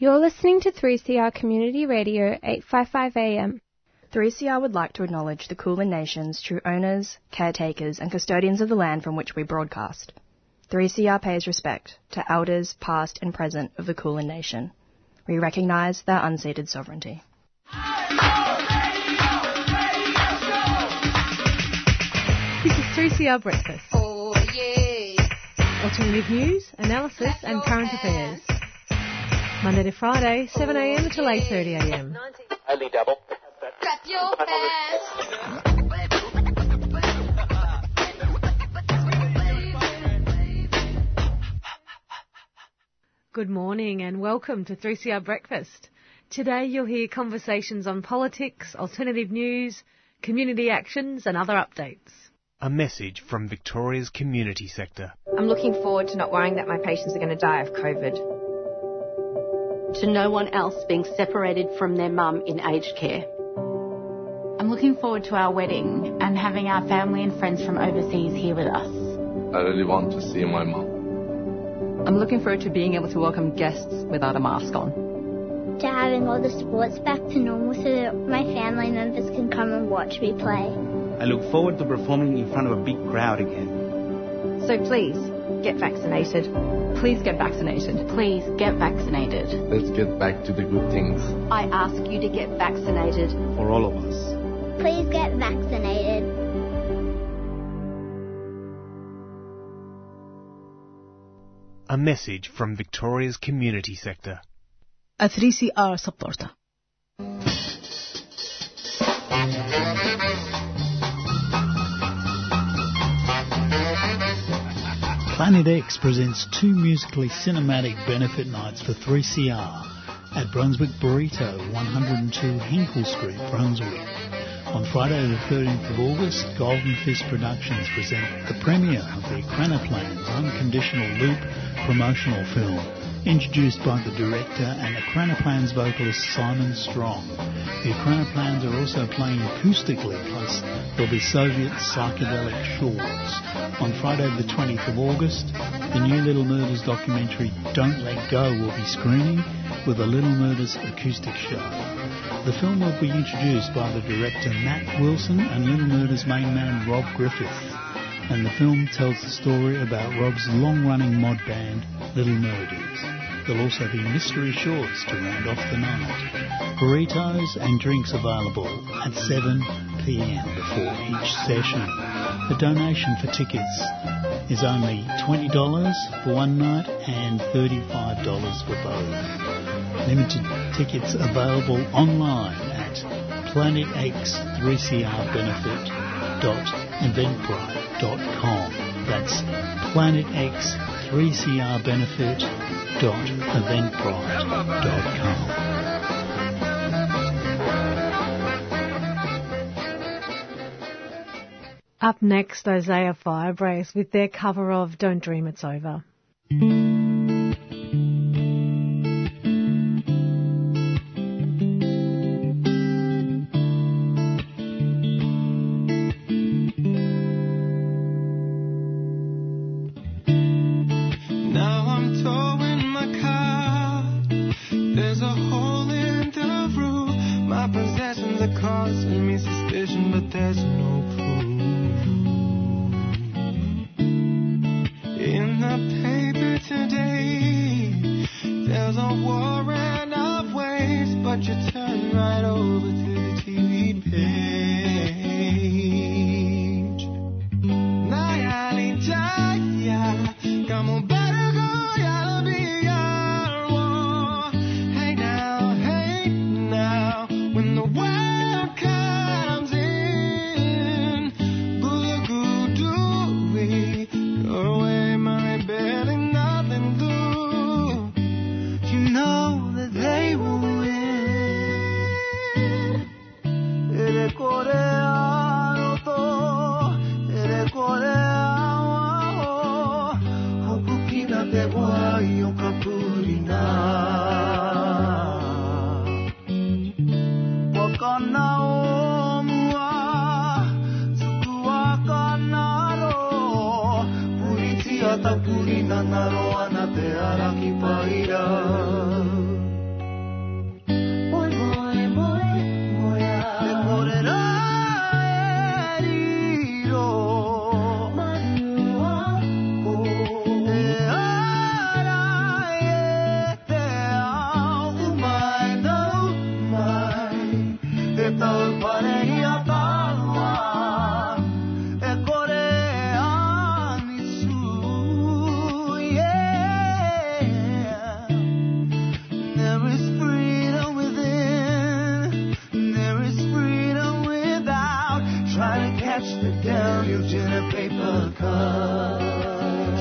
You're listening to 3CR Community Radio 855 AM. 3CR would like to acknowledge the Kulin Nation's true owners, caretakers, and custodians of the land from which we broadcast. 3CR pays respect to elders past and present of the Kulin Nation. We recognise their unceded sovereignty. This is 3CR Breakfast. Oh yeah. Alternative news, analysis and current affairs. Monday to Friday, 7am until 8.30am. Only double. Clap your hands. Good morning and welcome to 3CR Breakfast. Today you'll hear conversations on politics, alternative news, community actions and other updates. A message from Victoria's community sector. I'm looking forward to not worrying that my patients are going to die of COVID. To no one else being separated from their mum in aged care. I'm looking forward to our wedding and having our family and friends from overseas here with us. I really want to see my mum. I'm looking forward to being able to welcome guests without a mask on. To having all the sports back to normal so that my family members can come and watch me play. I look forward to performing in front of a big crowd again. So please, get vaccinated. Please get vaccinated. Please get vaccinated. Let's get back to the good things. I ask you to get vaccinated. For all of us. Please get vaccinated. A message from Victoria's community sector. a 3CR supporter. Planet X presents two musically cinematic benefit nights for 3CR at Brunswick Burrito, 102 Hinkle Street, Brunswick. On Friday the 13th of August, Golden Fist Productions present the premiere of the Plans Unconditional Loop promotional film, introduced by the director and Plans vocalist Simon Strong. The Plans are also playing acoustically, plus there'll be Soviet psychedelic shorts. On Friday the 20th of August, the new Little Murders documentary Don't Let Go will be screening with a Little Murders acoustic show. The film will be introduced by the director Matt Wilson and Little Murders main man Rob Griffith. And the film tells the story about Rob's long-running mod band, Little Murders. There'll also be mystery shorts to round off the night. Burritos and drinks available at 7 p.m. before each session. The donation for tickets is only $20 for one night and $35 for both. Limited tickets available online at planetx3crbenefit.eventbrite.com. That's planetx3crbenefit.eventbrite.com. Up next, Isaiah Firebrace with their cover of Don't Dream It's Over.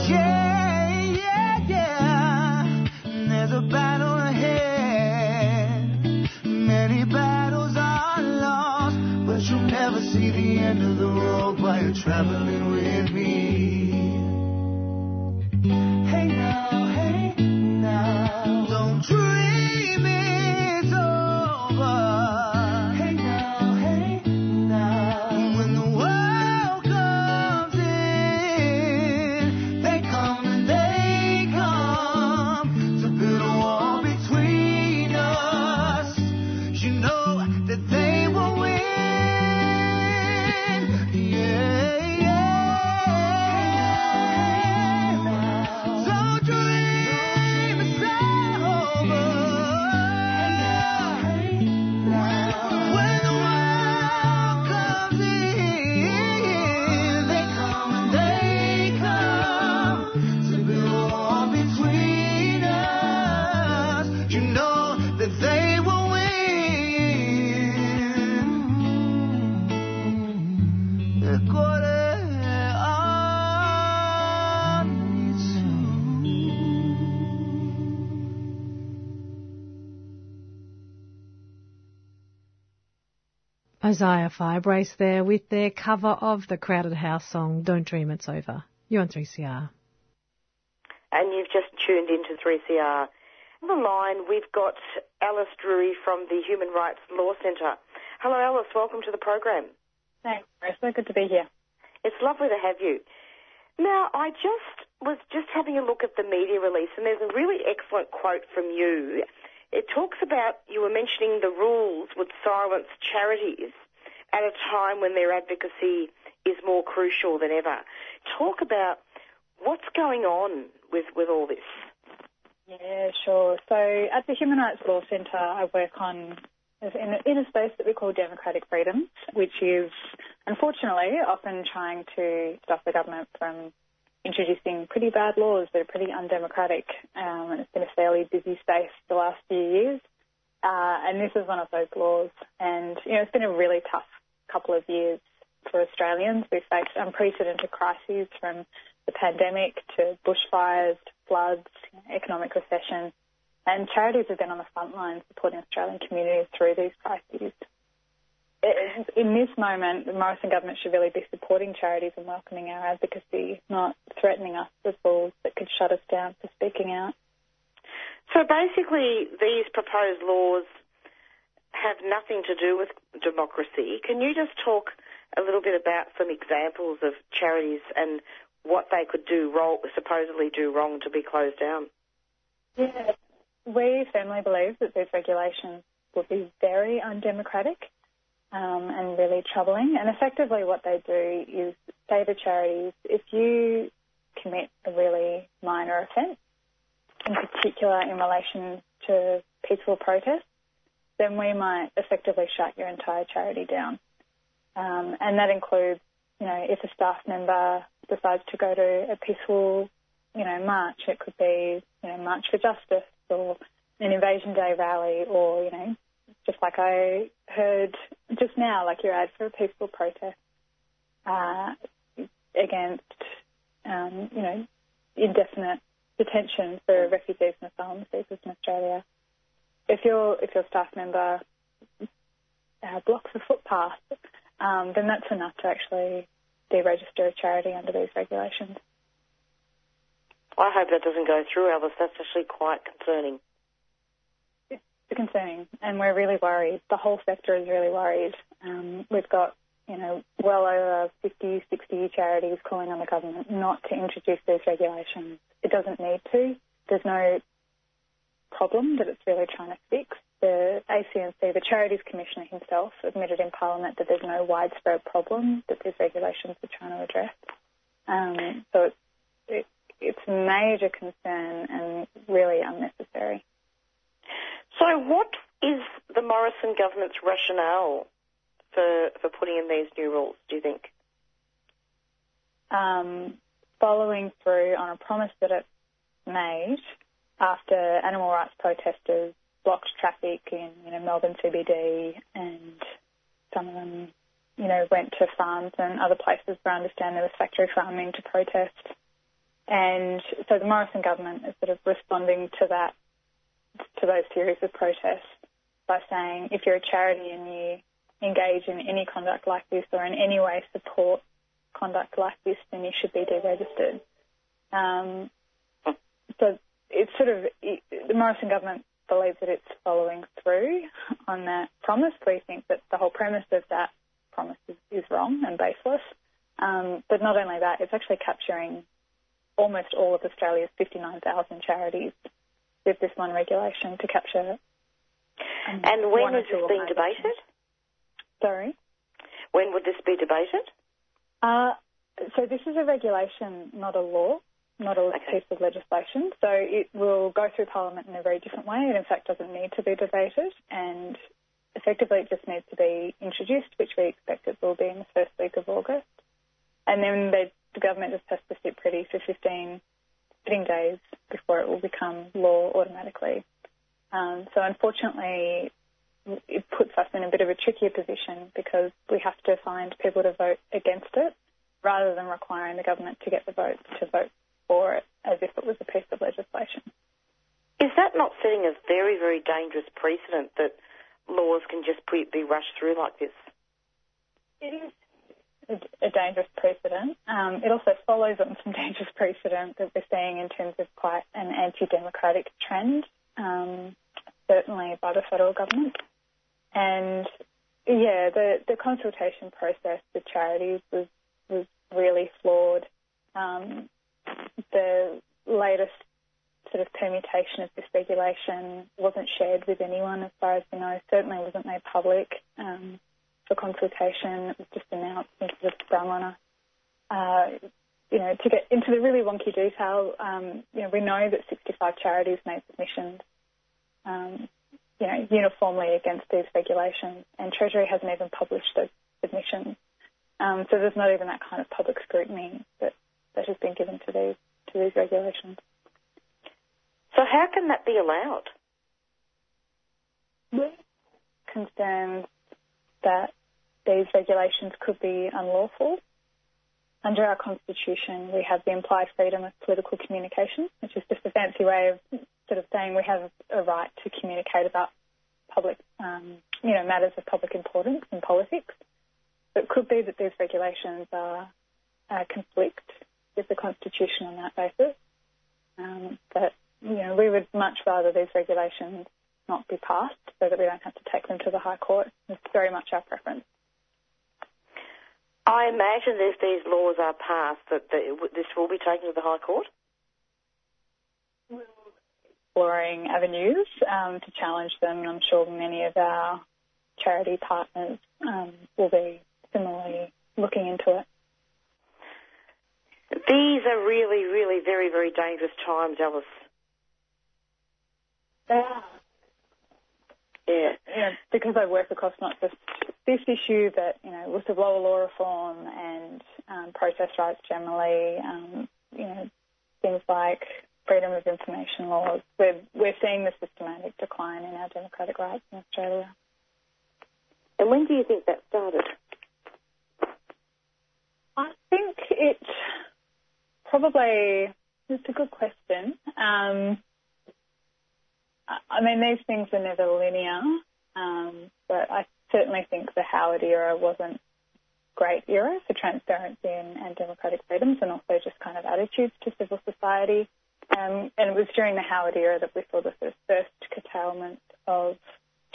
Yeah, yeah, yeah. There's a battle ahead. Many battles are lost, but you'll never see the end of the road while you're traveling with me. Isaiah Firebrace there with their cover of the Crowded House song Don't Dream It's Over. You're on 3CR. and you've just tuned into 3CR. On the line, we've got Alice Drury from the Human Rights Law Centre. Hello, Alice. Welcome to the program. Thanks, Marissa. Good to be here. It's lovely to have you. Now, I just was just having a look at the media release, and there's a really excellent quote from you. It talks about you were mentioning the rules would silence charities at a time when their advocacy is more crucial than ever. Talk about what's going on with, with all this. Yeah, sure. So at the Human Rights Law Centre, I work on in a, in a space that we call democratic freedoms, which is unfortunately often trying to stop the government from introducing pretty bad laws that are pretty undemocratic. Um, and it's been a fairly busy space the last few years. Uh, and this is one of those laws. And, you know, it's been a really tough couple of years for Australians. We've faced unprecedented crises from the pandemic to bushfires to floods, economic recession. And charities have been on the front line supporting Australian communities through these crises. In this moment, the Morrison government should really be supporting charities and welcoming our advocacy, not threatening us with rules that could shut us down for speaking out. So basically, these proposed laws have nothing to do with democracy. Can you just talk a little bit about some examples of charities and what they could do wrong, supposedly do wrong to be closed down? Yeah, we firmly believe that these regulations would be very undemocratic um, and really troubling. And effectively, what they do is say to charities, if you commit a really minor offence, in particular in relation to peaceful protests, then we might effectively shut your entire charity down. Um, and that includes, you know, if a staff member decides to go to a peaceful, you know, march, it could be, you know, March for Justice or an Invasion Day rally or, you know, just like I heard just now, like your ad for a peaceful protest uh, against, um, you know, indefinite detention for refugees and asylum seekers in Australia. If your if your staff member uh, blocks a footpath, um, then that's enough to actually deregister a charity under these regulations. I hope that doesn't go through, Alice. That's actually quite concerning. It's concerning, and we're really worried. The whole sector is really worried. Um, we've got, you know, well over 50, 60 charities calling on the government not to introduce these regulations. It doesn't need to. There's no problem that it's really trying to fix. The ACNC, the Charities Commissioner himself, admitted in Parliament that there's no widespread problem that these regulations are trying to address. Um, so it's, it, it's a major concern and really unnecessary. So, what is the Morrison government's rationale for for putting in these new rules? Do you think? Um, following through on a promise that it made after animal rights protesters blocked traffic in you know Melbourne CBD, and some of them you know went to farms and other places where I understand there was factory farming to protest. And so the Morrison government is sort of responding to that, to those series of protests by saying if you're a charity and you engage in any conduct like this or in any way support conduct like this, then you should be deregistered. Um, so it's sort of it, the Morrison government believes that it's following through on that promise. We think that the whole premise of that promise is, is wrong and baseless. Um, but not only that, it's actually capturing almost all of Australia's 59,000 charities with this one regulation to capture. Um, and when is this being debated? Sorry? When would this be debated? Uh, so this is a regulation, not a law, not a piece of legislation. So it will go through Parliament in a very different way. It in fact doesn't need to be debated and effectively it just needs to be introduced, which we expect it will be in the first week of August. And then they, the government just has to sit pretty for 15 sitting days before it will become law automatically. Um, so unfortunately, it puts us in a bit of a trickier position because we have to find people to vote against it rather than requiring the government to get the votes to vote for it as if it was a piece of legislation. Is that not setting a very, very dangerous precedent that laws can just be rushed through like this? It is a dangerous precedent. Um, it also follows on some dangerous precedent that we're seeing in terms of quite an anti-democratic trend, um, certainly by the federal government. And yeah, the, the consultation process with charities was, was really flawed. Um, the latest sort of permutation of this regulation wasn't shared with anyone as far as we know, certainly wasn't made public um, for consultation. It was just announced and sort of. Uh, you know, to get into the really wonky detail, um, you know, we know that 65 charities made submissions um, you know, uniformly against these regulations, and Treasury hasn't even published those submissions. Um, so there's not even that kind of public scrutiny that, that has been given to these to these regulations. So how can that be allowed? We're concerned that these regulations could be unlawful. Under our constitution, we have the implied freedom of political communication, which is just a fancy way of sort of saying we have a right to communicate about public, um, you know, matters of public importance in politics. it could be that these regulations are uh, conflict with the constitution on that basis. Um, but you know, we would much rather these regulations not be passed so that we don't have to take them to the High Court. It's very much our preference. I imagine if these laws are passed that this will be taken to the High Court We're exploring avenues um, to challenge them. and I'm sure many of our charity partners um, will be similarly looking into it. These are really, really very, very dangerous times, Alice. They are. Yeah. yeah. Because I work across not just this issue, but you know, whistleblower law reform and um, protest rights generally. Um, you know, things like freedom of information laws. We're, we're seeing the systematic decline in our democratic rights in Australia. And when do you think that started? I think it probably, it's a good question. Um, I mean, these things are never linear, um, but I certainly think the Howard era wasn't great era for transparency and, and democratic freedoms and also just kind of attitudes to civil society. Um, and it was during the Howard era that we saw the first curtailment of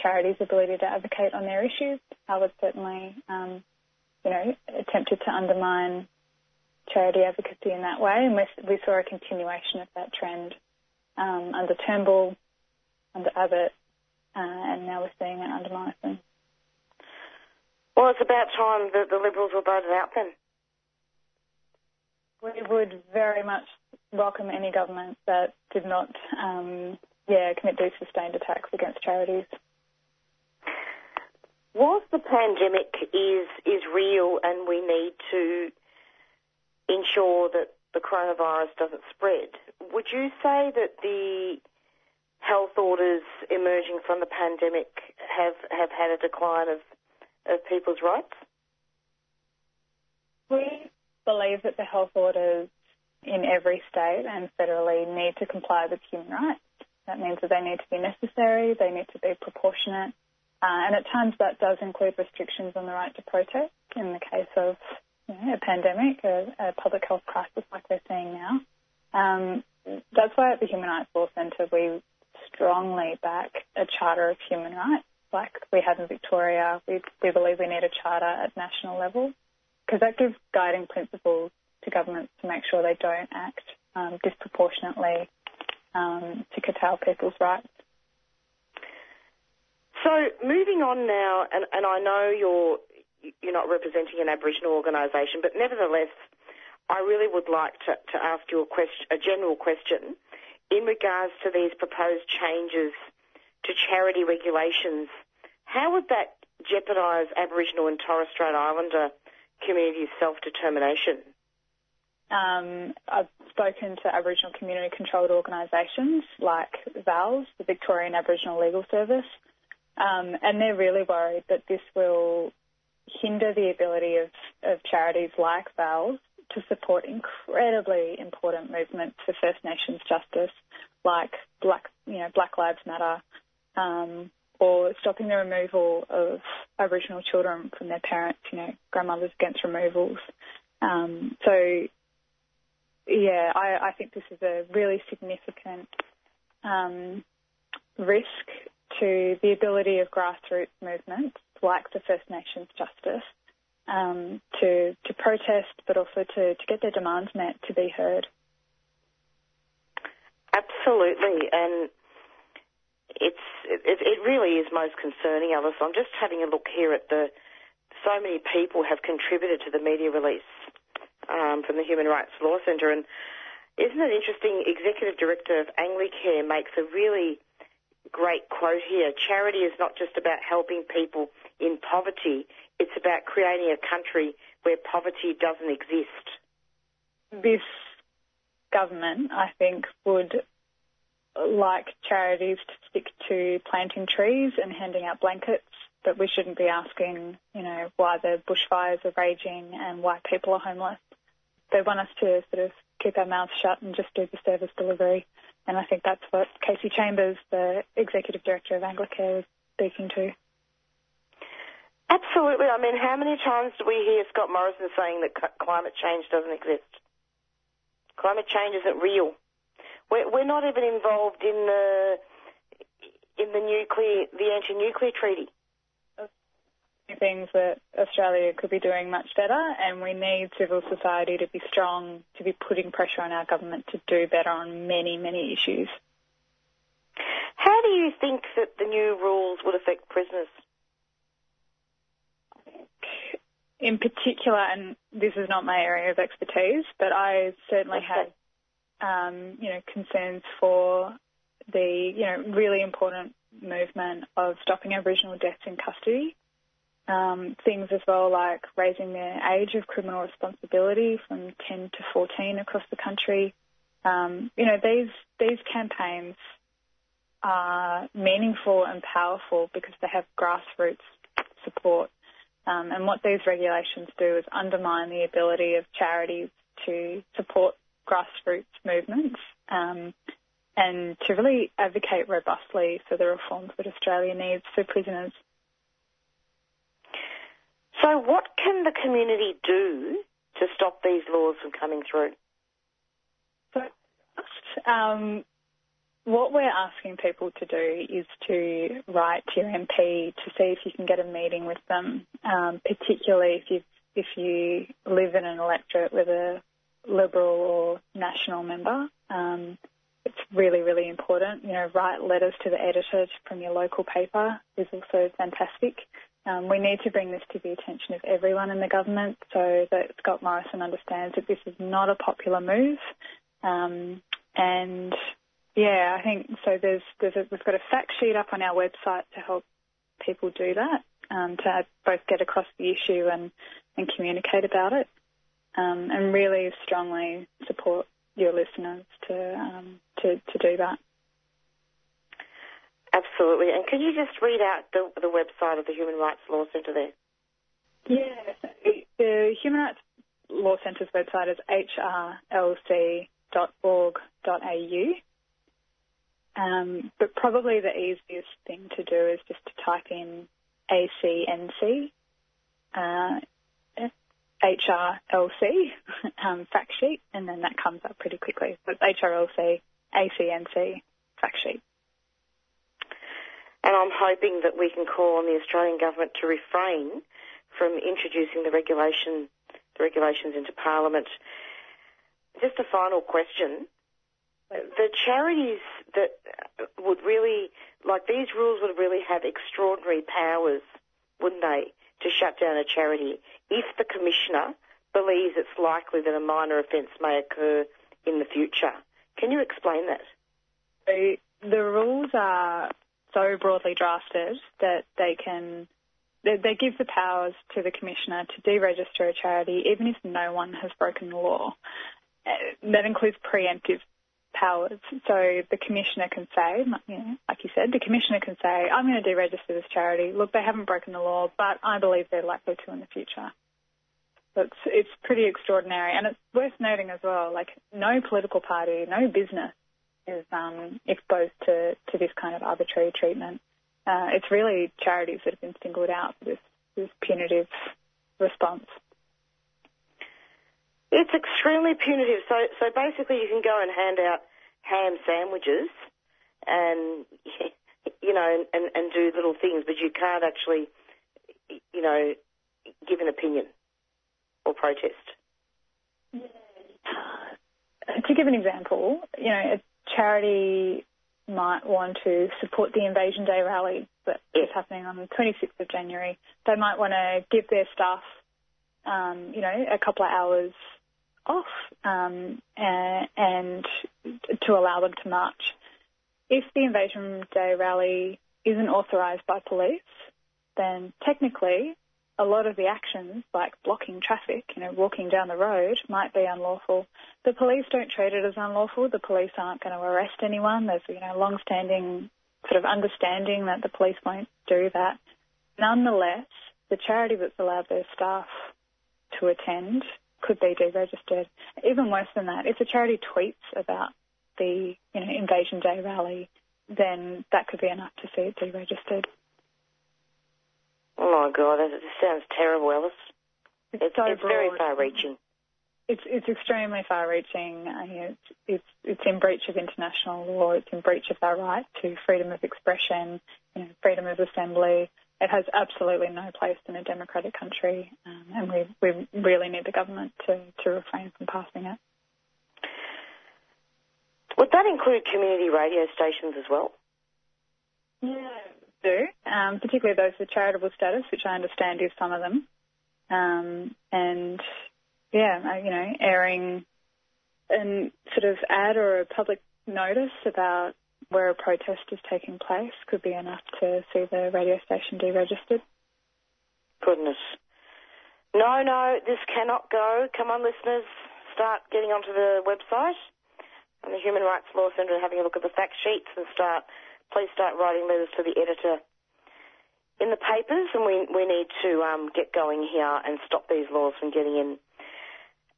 charities' ability to advocate on their issues. Howard certainly, um, you know, attempted to undermine charity advocacy in that way, and we, we saw a continuation of that trend um, under Turnbull, under Abbott, uh, and now we're seeing it under Morrison. Well, it's about time that the Liberals were voted out then. We would very much welcome any government that did not, um, yeah, commit these sustained attacks against charities. Whilst the pandemic is is real and we need to ensure that the coronavirus doesn't spread, would you say that the health orders emerging from the pandemic have, have had a decline of, of people's rights? We believe that the health orders in every state and federally need to comply with human rights. That means that they need to be necessary, they need to be proportionate, uh, and at times that does include restrictions on the right to protest in the case of a pandemic, a, a, public health crisis like we're seeing now. Um, that's why at the Human Rights Law Centre we strongly back a Charter of Human Rights like we have in Victoria. We, we believe we need a charter at national level because that gives guiding principles to governments to make sure they don't act um, disproportionately um, to curtail people's rights. So moving on now, and, and I know you're you're not representing an Aboriginal organisation, but nevertheless, I really would like to, to ask you a question, a general question, in regards to these proposed changes to charity regulations. How would that jeopardise Aboriginal and Torres Strait Islander communities' self-determination? Um, I've spoken to Aboriginal community controlled organisations like VALS, the Victorian Aboriginal Legal Service, um, and they're really worried that this will hinder the ability of, of charities like VALS to support incredibly important movements for First Nations justice, like Black, you know, Black Lives Matter, um, or stopping the removal of Aboriginal children from their parents, you know, grandmothers against removals. Um, so, yeah, I, I, think this is a really significant um, risk to the ability of grassroots movements like the First Nations Justice um, to to protest, but also to, to get their demands met, to be heard. Absolutely, and it's it, it really is most concerning, Alice. I'm just having a look here at the so many people have contributed to the media release um, from the Human Rights Law Centre, and isn't it interesting? Executive Director of Anglicare makes a really great quote here. Charity is not just about helping people in poverty, it's about creating a country where poverty doesn't exist. This government, I think, would like charities to stick to planting trees and handing out blankets, but we shouldn't be asking, you know, why the bushfires are raging and why people are homeless. They want us to sort of keep our mouths shut and just do the service delivery. And I think that's what Kasy Chambers, the Executive Director of Anglicare, is speaking to. Absolutely. I mean, how many times do we hear Scott Morrison saying that climate change doesn't exist? Climate change isn't real. We're, we're not even involved in the in the nuclear, the anti-nuclear treaty. Things that Australia could be doing much better, and we need civil society to be strong, to be putting pressure on our government to do better on many, many issues. How do you think that the new rules would affect prisoners? In particular, and this is not my area of expertise, but I certainly had, um, you know, concerns for the, you know, really important movement of stopping Aboriginal deaths in custody. Um, things as well like raising the age of criminal responsibility from 10 to 14 across the country. Um, you know, these these campaigns are meaningful and powerful because they have grassroots support. Um, and what these regulations do is undermine the ability of charities to support grassroots movements um, and to really advocate robustly for the reforms that Australia needs for prisoners. So, what can the community do to stop these laws from coming through? So, um, what we're asking people to do is to write to your MP to see if you can get a meeting with them, um, particularly if you if you live in an electorate with a Liberal or National member. Um, it's really, really important. You know, write letters to the editor from your local paper is also fantastic. Um, we need to bring this to the attention of everyone in the government so that Scott Morrison understands that this is not a popular move. Um, and yeah, I think so. There's, there's a, we've got a fact sheet up on our website to help people do that, um, to both get across the issue and, and communicate about it, um, and really strongly support your listeners to um, to to do that. Absolutely. And can you just read out the, the website of the Human Rights Law Centre there? Yeah, the Human Rights Law Centre's website is hrlc.org.au. Um, but probably the easiest thing to do is just to type in ACNC, uh, HRLC um, fact sheet, and then that comes up pretty quickly. It's HRLC, ACNC fact sheet. And I'm hoping that we can call on the Australian government to refrain from introducing the regulation, the regulations into Parliament. Just a final question. The charities that would really, like these rules would really have extraordinary powers, wouldn't they, to shut down a charity if the Commissioner believes it's likely that a minor offence may occur in the future. Can you explain that? The rules are so broadly drafted that they can they, give the powers to the commissioner to deregister a charity even if no one has broken the law. That includes preemptive powers. So the commissioner can say, you know, like you said, the commissioner can say, I'm going to deregister this charity. Look, they haven't broken the law, but I believe they're likely to in the future. So it's, it's pretty extraordinary. And it's worth noting as well, like no political party, no business is um, exposed to, to this kind of arbitrary treatment. Uh, it's really charities that have been singled out for this, this punitive response. It's extremely punitive. So, so basically, you can go and hand out ham sandwiches, and you know, and, and do little things, but you can't actually, you know, give an opinion or protest. To give an example, you know, a charity might want to support the Invasion Day rally that is happening on the 26th of January. They might want to give their staff, um, you know, a couple of hours off um, and, and to allow them to march. If the Invasion Day rally isn't authorised by police, then technically a lot of the actions, like blocking traffic, you know, walking down the road, might be unlawful. The police don't treat it as unlawful. The police aren't going to arrest anyone. There's, you know, long-standing sort of understanding that the police won't do that. Nonetheless, the charity that's allowed their staff to attend could be deregistered. Even worse than that, if a charity tweets about the you know Invasion Day rally, then that could be enough to see it deregistered. Oh my God, it sounds terrible, Alice. It's, it's, so it's very far-reaching. It's it's extremely far-reaching. Uh, I mean, it's it's it's in breach of international law. It's in breach of our right to freedom of expression, you know, freedom of assembly. It has absolutely no place in a democratic country, um, and we we really need the government to to refrain from passing it. Would that include community radio stations as well? Yeah, do, um, particularly those with charitable status, which I understand is some of them. Um, and yeah, you know, airing and sort of ad or a public notice about where a protest is taking place could be enough to see the radio station deregistered. Goodness. No, no, this cannot go. Come on, listeners, start getting onto the website and the Human Rights Law Centre and having a look at the fact sheets and start please start writing letters to the editor in the papers, and we, we need to um, get going here and stop these laws from getting in.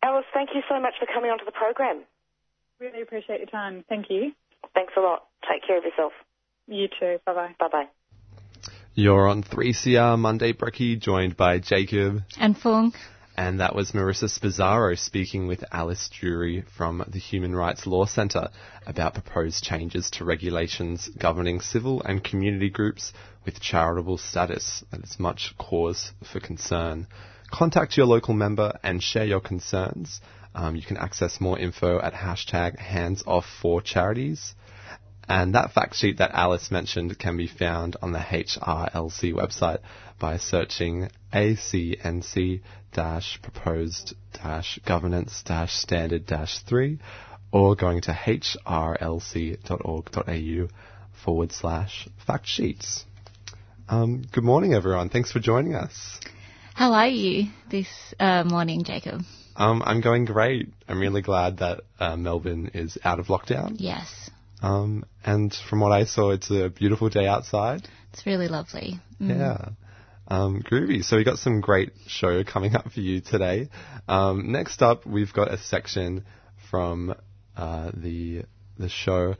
Alice, thank you so much for coming onto the program. Really appreciate your time. Thank you. Thanks a lot. Take care of yourself. You too. Bye bye. Bye bye. You're on 3CR Monday Brekkie, joined by Jacob and Fung. And that was Marissa Spazzaro speaking with Alice Drury from the Human Rights Law Centre about proposed changes to regulations governing civil and community groups with charitable status. That is much cause for concern. Contact your local member and share your concerns. Um, you can access more info at hashtag hands off for charities. And that fact sheet that Alice mentioned can be found on the HRLC website by searching ACNC proposed governance standard 3 or going to hrlc.org.au forward slash fact sheets. Um, good morning, everyone. Thanks for joining us. How are you this uh, morning, Jacob? Um, I'm going great. I'm really glad that uh, Melbourne is out of lockdown. Yes. Um, and from what I saw, it's a beautiful day outside. It's really lovely. Mm. Yeah. Um, groovy. So we got some great show coming up for you today. Um, next up, we've got a section from uh, the the show.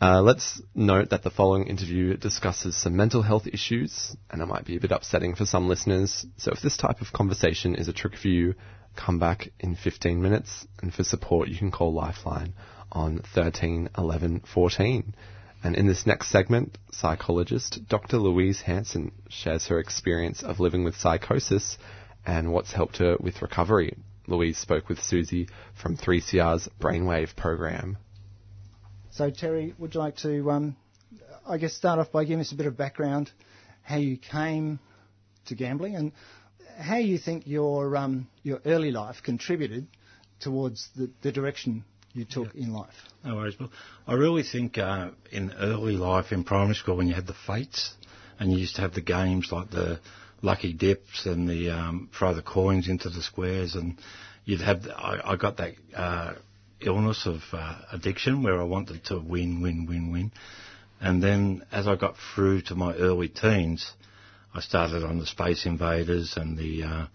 Uh, let's note that the following interview discusses some mental health issues, and it might be a bit upsetting for some listeners. So if this type of conversation is a trick for you, come back in 15 minutes, and for support, you can call Lifeline on 13 11 14. And in this next segment, psychologist Dr. Louise Hanson shares her experience of living with psychosis and what's helped her with recovery. Louise spoke with Susie from 3CR's Brainwave program. So, Terry, would you like to, um, I guess, start off by giving us a bit of background, how you came to gambling, and how you think your um, your early life contributed towards the, the direction you took yeah. in life? No worries, Bill. I really think uh, in early life, in primary school, when you had the fetes, and you used to have the games like the lucky dips and the um, throw the coins into the squares, and you'd have. The, I, I, got that uh, illness of uh, addiction where I wanted to win, win, win, win, and then as I got through to my early teens, I started on the Space Invaders and the uh,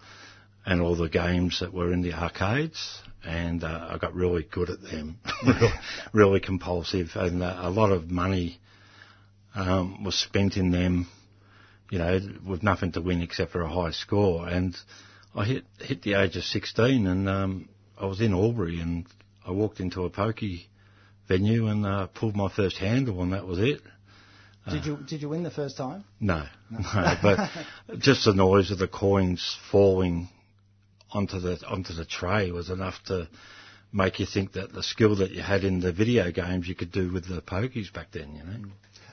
and all the games that were in the arcades, and uh, I got really good at them, really, really, compulsive, and uh, a lot of money um, was spent in them, you know, with nothing to win except for a high score. And I hit hit the age of 16, and um, I was in Albury, and I walked into a pokey venue and uh, pulled my first handle, and that was it. Did you did you win the first time? No, no, no but just the noise of the coins falling onto the onto the tray was enough to make you think that the skill that you had in the video games you could do with the pokies back then, you know.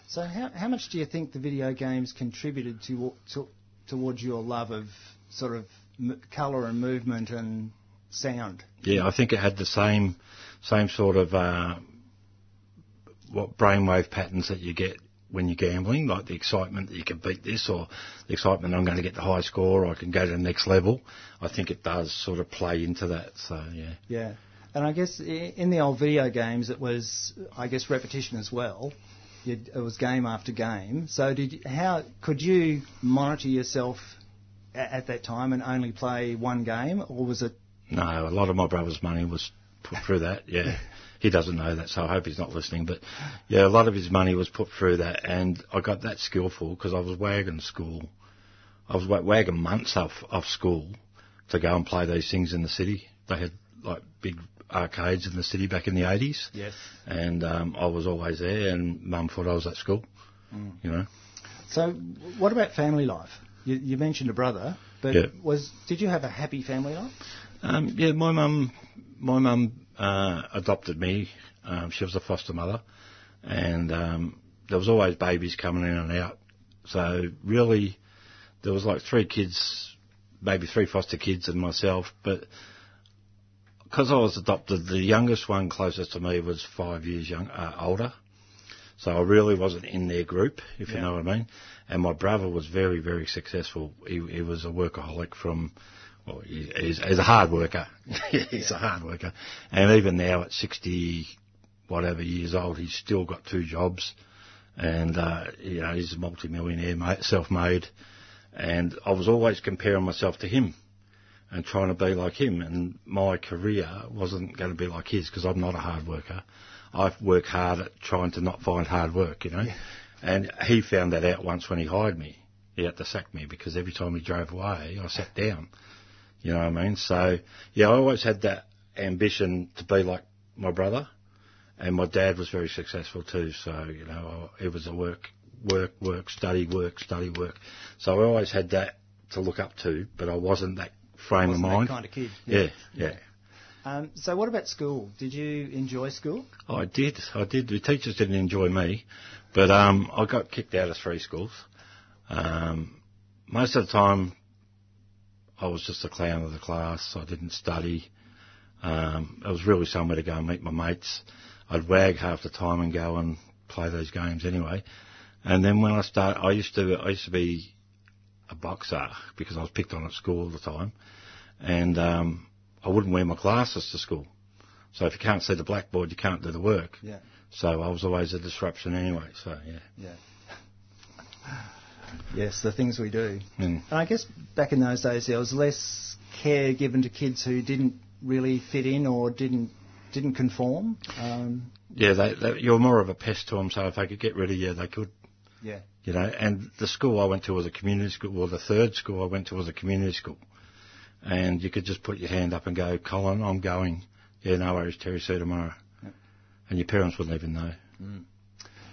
So how how much do you think the video games contributed to, to towards your love of sort of m- colour and movement and sound? Yeah, I think it had the same same sort of uh, what brainwave patterns that you get when you're gambling, like the excitement that you can beat this or the excitement I'm going to get the high score or I can go to the next level. I think it does sort of play into that. So, yeah. Yeah. And I guess in the old video games, it was, I guess, repetition as well. You'd, it was game after game. So, did how could you monitor yourself at, at that time and only play one game, or was it? No, a lot of my brother's money was put through that. Yeah, he doesn't know that, so I hope he's not listening. But yeah, a lot of his money was put through that, and I got that skillful because I was wagging school. I was wagging months off off school to go and play these things in the city. They had like big arcades in the city back in the 80s. Yes. And um, I was always there, and Mum thought I was at school. Mm. You know. So, what about family life? You, you mentioned a brother, but yeah. was did you have a happy family life? Um, yeah, my mum, my mum uh, adopted me. Um, she was a foster mother, and um, there was always babies coming in and out. So really, there was like three kids, maybe three foster kids and myself. But because I was adopted, the youngest one closest to me was five years young, uh, older. So I really wasn't in their group, if yeah. you know what I mean. And my brother was very, very successful. He, he was a workaholic from well, he's, he's a hard worker. he's yeah. a hard worker. And even now at 60 whatever years old, he's still got two jobs. And, uh, you know, he's a multi-millionaire, self-made. And I was always comparing myself to him and trying to be like him. And my career wasn't going to be like his because I'm not a hard worker. I work hard at trying to not find hard work, you know. Yeah. And he found that out once when he hired me. He had to sack me because every time he drove away, I sat down. You know what I mean? So, yeah, I always had that ambition to be like my brother. And my dad was very successful too. So, you know, it was a work, work, work, study, work, study, work. So I always had that to look up to, but I wasn't that frame wasn't of mind. Kind of kid. Yeah, yeah. yeah. Um, so what about school? Did you enjoy school? I did. I did. The teachers didn't enjoy me, but um, I got kicked out of three schools. Um, most of the time, I was just a clown of the class. I didn't study. Um, it was really somewhere to go and meet my mates. I'd wag half the time and go and play those games anyway. And then when I start, I used to, I used to be a boxer because I was picked on at school all the time. And, um, I wouldn't wear my glasses to school. So if you can't see the blackboard, you can't do the work. Yeah. So I was always a disruption anyway. So yeah. Yeah. Yes, the things we do. Mm. And I guess back in those days there was less care given to kids who didn't really fit in or didn't didn't conform. Um, Yeah, they, they, you're more of a pest to them. So if they could get rid of you, they could. yeah. You know, and the school I went to was a community school. Well, the third school I went to was a community school, and you could just put your hand up and go, "Colin, I'm going." Yeah, no worries, Terry. See you tomorrow. And your parents wouldn't even know.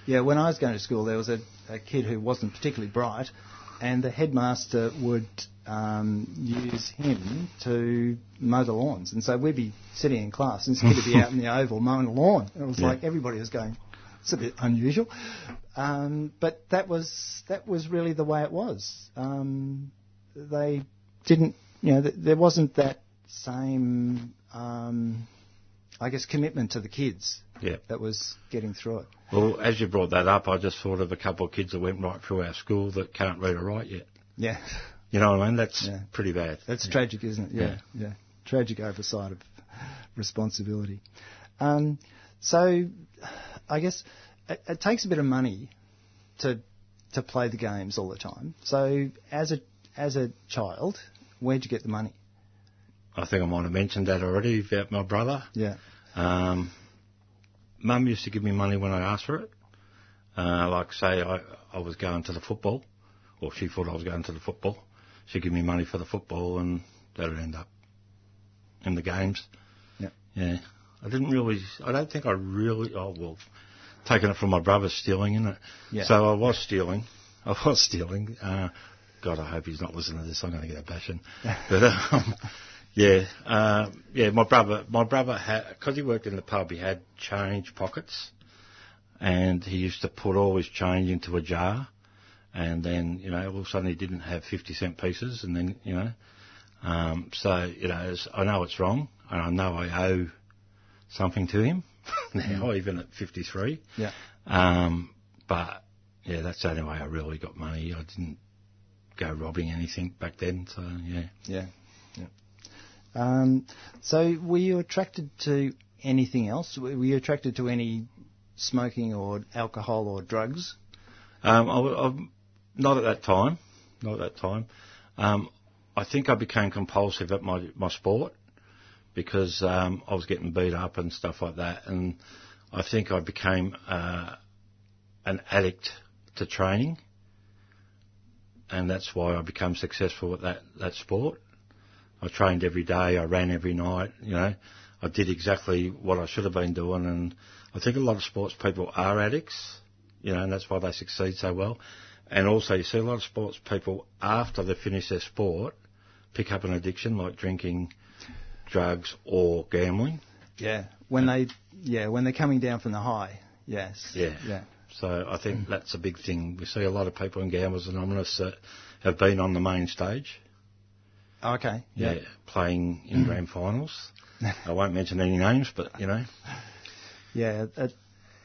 Yeah, when I was going to school, there was a, a kid who wasn't particularly bright, and the headmaster would um, use him to mow the lawns. And so we'd be sitting in class, and this kid would be out in the oval mowing the lawn. And it was Yeah. like everybody was going, it's a bit unusual. Um, but that was that was really the way it was. Um, they didn't, you know, th- there wasn't that same, um, I guess, commitment to the kids Yeah. that was getting through it. Well, as you brought that up, I just thought of a couple of kids that went right through our school that can't read or write yet. Yeah. You know what I mean? That's Yeah. pretty bad. That's Yeah. tragic, isn't it? Yeah, yeah. Tragic oversight of responsibility. Um, so, I guess it, it takes a bit of money to to play the games all the time. So, as a as a child, where'd you get the money? I think I might have mentioned that already about my brother. Yeah. Um, Mum used to give me money when I asked for it. Uh, like say I, I was going to the football, or she thought I was going to the football. She'd give me money for the football and that'd end up in the games. Yeah. Yeah. I didn't really, I don't think I really, oh well, taking it from my brother stealing, innit? Yeah. So I was stealing. I was stealing. Uh, God, I hope he's not listening to this. I'm going to get a bashing. but, um, yeah, uh, yeah, my brother, my brother had, because he worked in the pub, he had change pockets and he used to put all his change into a jar and then, you know, all of a sudden he didn't have 50 cent pieces and then, you know, um, so, you know, it's, I know it's wrong and I know I owe something to him now, even at 53. Yeah. Um, but yeah, that's the only way I really got money. I didn't go robbing anything back then, so yeah. Yeah. yeah. Um, so, were you attracted to anything else? Were you attracted to any smoking or alcohol or drugs? Um, I, I, not at that time. Not at that time. Um, I think I became compulsive at my, my sport because um, I was getting beat up and stuff like that, and I think I became uh, an addict to training, and that's why I became successful at that that sport. I trained every day. I ran every night. You know, I did exactly what I should have been doing, and I think a lot of sports people are addicts. You know, and that's why they succeed so well. And also, you see a lot of sports people after they finish their sport pick up an addiction like drinking, drugs, or gambling. Yeah. When they, yeah, when they're coming down from the high. Yes. Yeah. Yeah. So I think that's a big thing. We see a lot of people in Gamblers Anonymous that have been on the main stage. Okay. Yeah, Yeah. playing in grand finals. I won't mention any names, but you know. Yeah. It,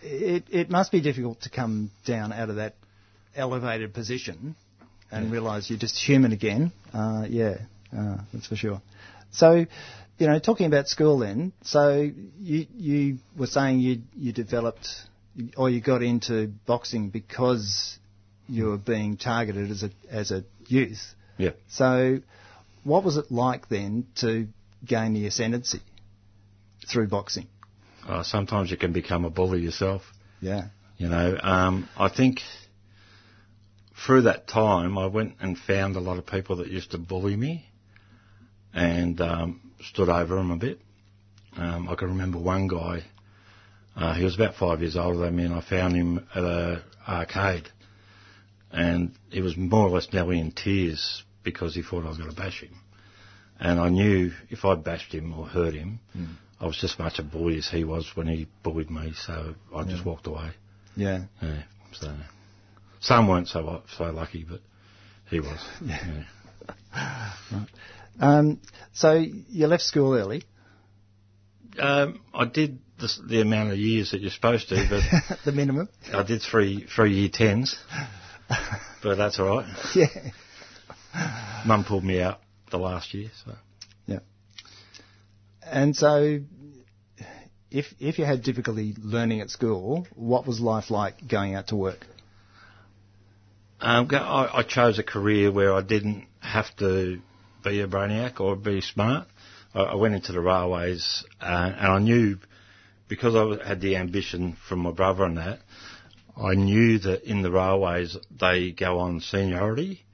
it it must be difficult to come down out of that elevated position and realise you're just human again. Uh, yeah. Uh, that's for sure. So, you know, talking about school then. So you you were saying you you developed or you got into boxing because you were being targeted as a as a youth. Yeah. So, what was it like then to gain the ascendancy through boxing? Uh, sometimes you can become a bully yourself. Yeah. You know, um, I think through that time, I went and found a lot of people that used to bully me, and um, stood over them a bit. Um, I can remember one guy. Uh, he was about five years older than me, and I found him at a arcade, and he was more or less nearly in tears because he thought I was going to bash him. And I knew if I bashed him or hurt him, Mm. I was just as much a bully as he was when he bullied me, so I just Yeah. walked away. Yeah. Yeah. So some weren't so so lucky, but he was. Yeah. Right. Um, so you left school early. Um, I did the, the amount of years that you're supposed to, but the minimum. I did three three year tens. But that's all right. Yeah. Mum pulled me out the last year, so Yeah. And so if if you had difficulty learning at school, what was life like going out to work? Um, I, I chose a career where I didn't have to be a brainiac or be smart. I, I went into the railways, uh, and I knew because I had the ambition from my brother and that. I knew that in the railways they go on seniority,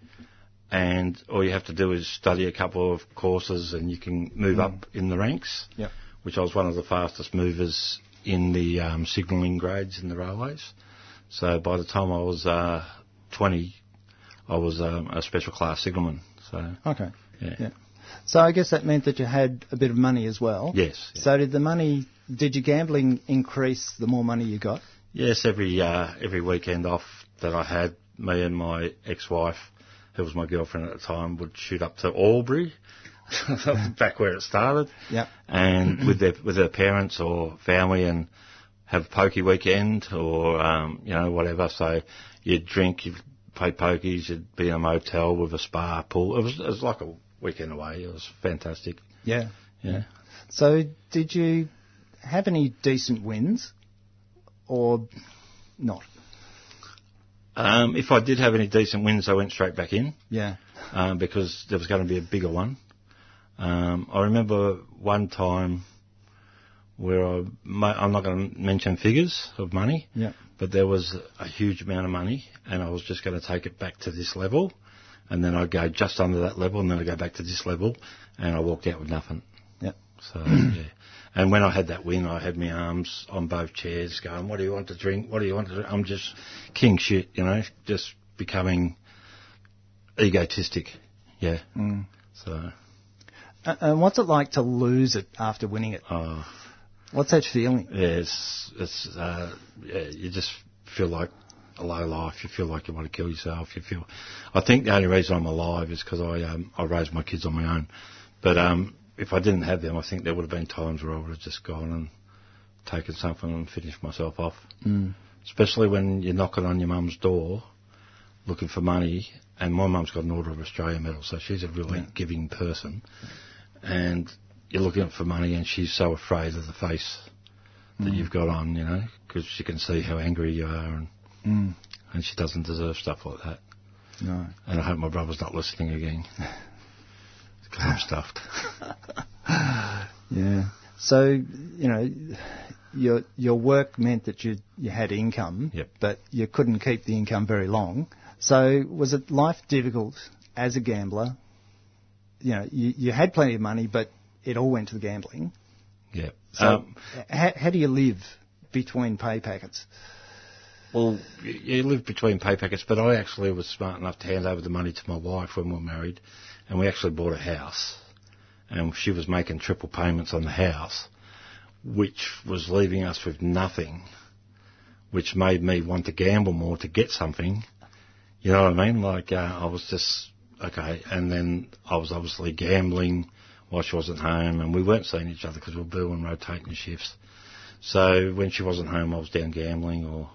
and all you have to do is study a couple of courses and you can move Mm. up in the ranks. Yep. Which I was one of the fastest movers in the um, signalling grades in the railways. So by the time I was uh, 20, I was um, a special class signalman. So Okay. yeah. Yeah. So I guess that meant that you had a bit of money as well. Yes. So did the money? Did your gambling increase the more money you got? Yes, every uh, every weekend off that I had, me and my ex-wife, who was my girlfriend at the time, would shoot up to Albury, back where it started, Yep. and with their with their parents or family, and have a pokey weekend or um, you know whatever. So you'd drink, you'd play pokies, you'd be in a motel with a spa pool. It was it was like a weekend away. It was fantastic. Yeah. Yeah. So did you have any decent wins, or not? Um, if I did have any decent wins, I went straight back in. Yeah. um, because there was going to be a bigger one. Um, I remember one time where I, I'm not going to mention figures of money, Yeah. but there was a huge amount of money, and I was just going to take it back to this level, and then I'd go just under that level, and then I'd go back to this level, and I walked out with nothing. So yeah. And when I had that win, I had my arms on both chairs, going, "What do you want to drink? What do you want to?" Drink? I'm just king shit, you know, just becoming egotistic. Yeah. Mm. So. And what's it like to lose it after winning it? Oh. What's that feeling? Yeah, it's it's uh, yeah, you just feel like a low life. You feel like you want to kill yourself. You feel. I think the only reason I'm alive is because I um, I raised my kids on my own. But um, if I didn't have them, I think there would have been times where I would have just gone and taken something and finished myself off. Mm. Especially when you're knocking on your mum's door looking for money, and my mum's got an Order of Australia medal, so she's a really giving person. And you're looking for money, and she's so afraid of the face that Mm. you've got on, you know, because she can see how angry you are, and Mm. and she doesn't deserve stuff like that. No. And I hope my brother's not listening again. Because I'm stuffed. Yeah. So you know, your your work meant that you you had income, Yep. but you couldn't keep the income very long. So was it life difficult as a gambler? You know, you, you had plenty of money, but it all went to the gambling. Yeah. So Um, how, how do you live between pay packets? Well, you live between pay packets, but I actually was smart enough to hand over the money to my wife when we were married, and we actually bought a house. And she was making triple payments on the house, which was leaving us with nothing, which made me want to gamble more to get something. You know what I mean? Like, uh, I was just, okay. And then I was obviously gambling while she wasn't home, and we weren't seeing each other because we were doing rotating shifts. So when she wasn't home, I was down gambling or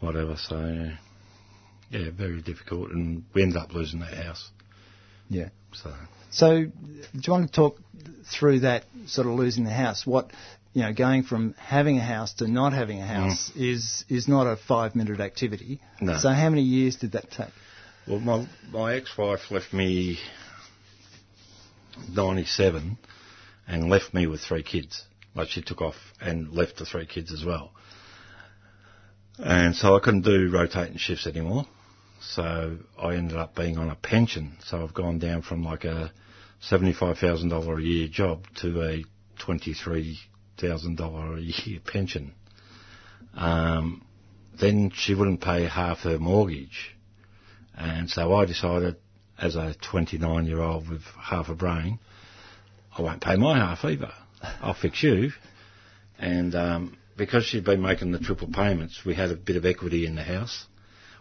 whatever. So yeah, very difficult, and we ended up losing that house. Yeah. So So, do you want to talk through that sort of losing the house? What you know, going from having a house to not having a mm. house is is not a five minute activity. No. So, how many years did that take? well, my my ex-wife left me ninety seven, and left me with three kids. Like she took off and left the three kids as well. And so I couldn't do rotating shifts anymore. So I ended up being on a pension. So I've gone down from like a $75,000 a year job to a $23,000 a year pension. Um, then she wouldn't pay half her mortgage. And so I decided, as a 29 year old with half a brain, I won't pay my half either. I'll fix you. And um, because she'd been making the triple payments, we had a bit of equity in the house,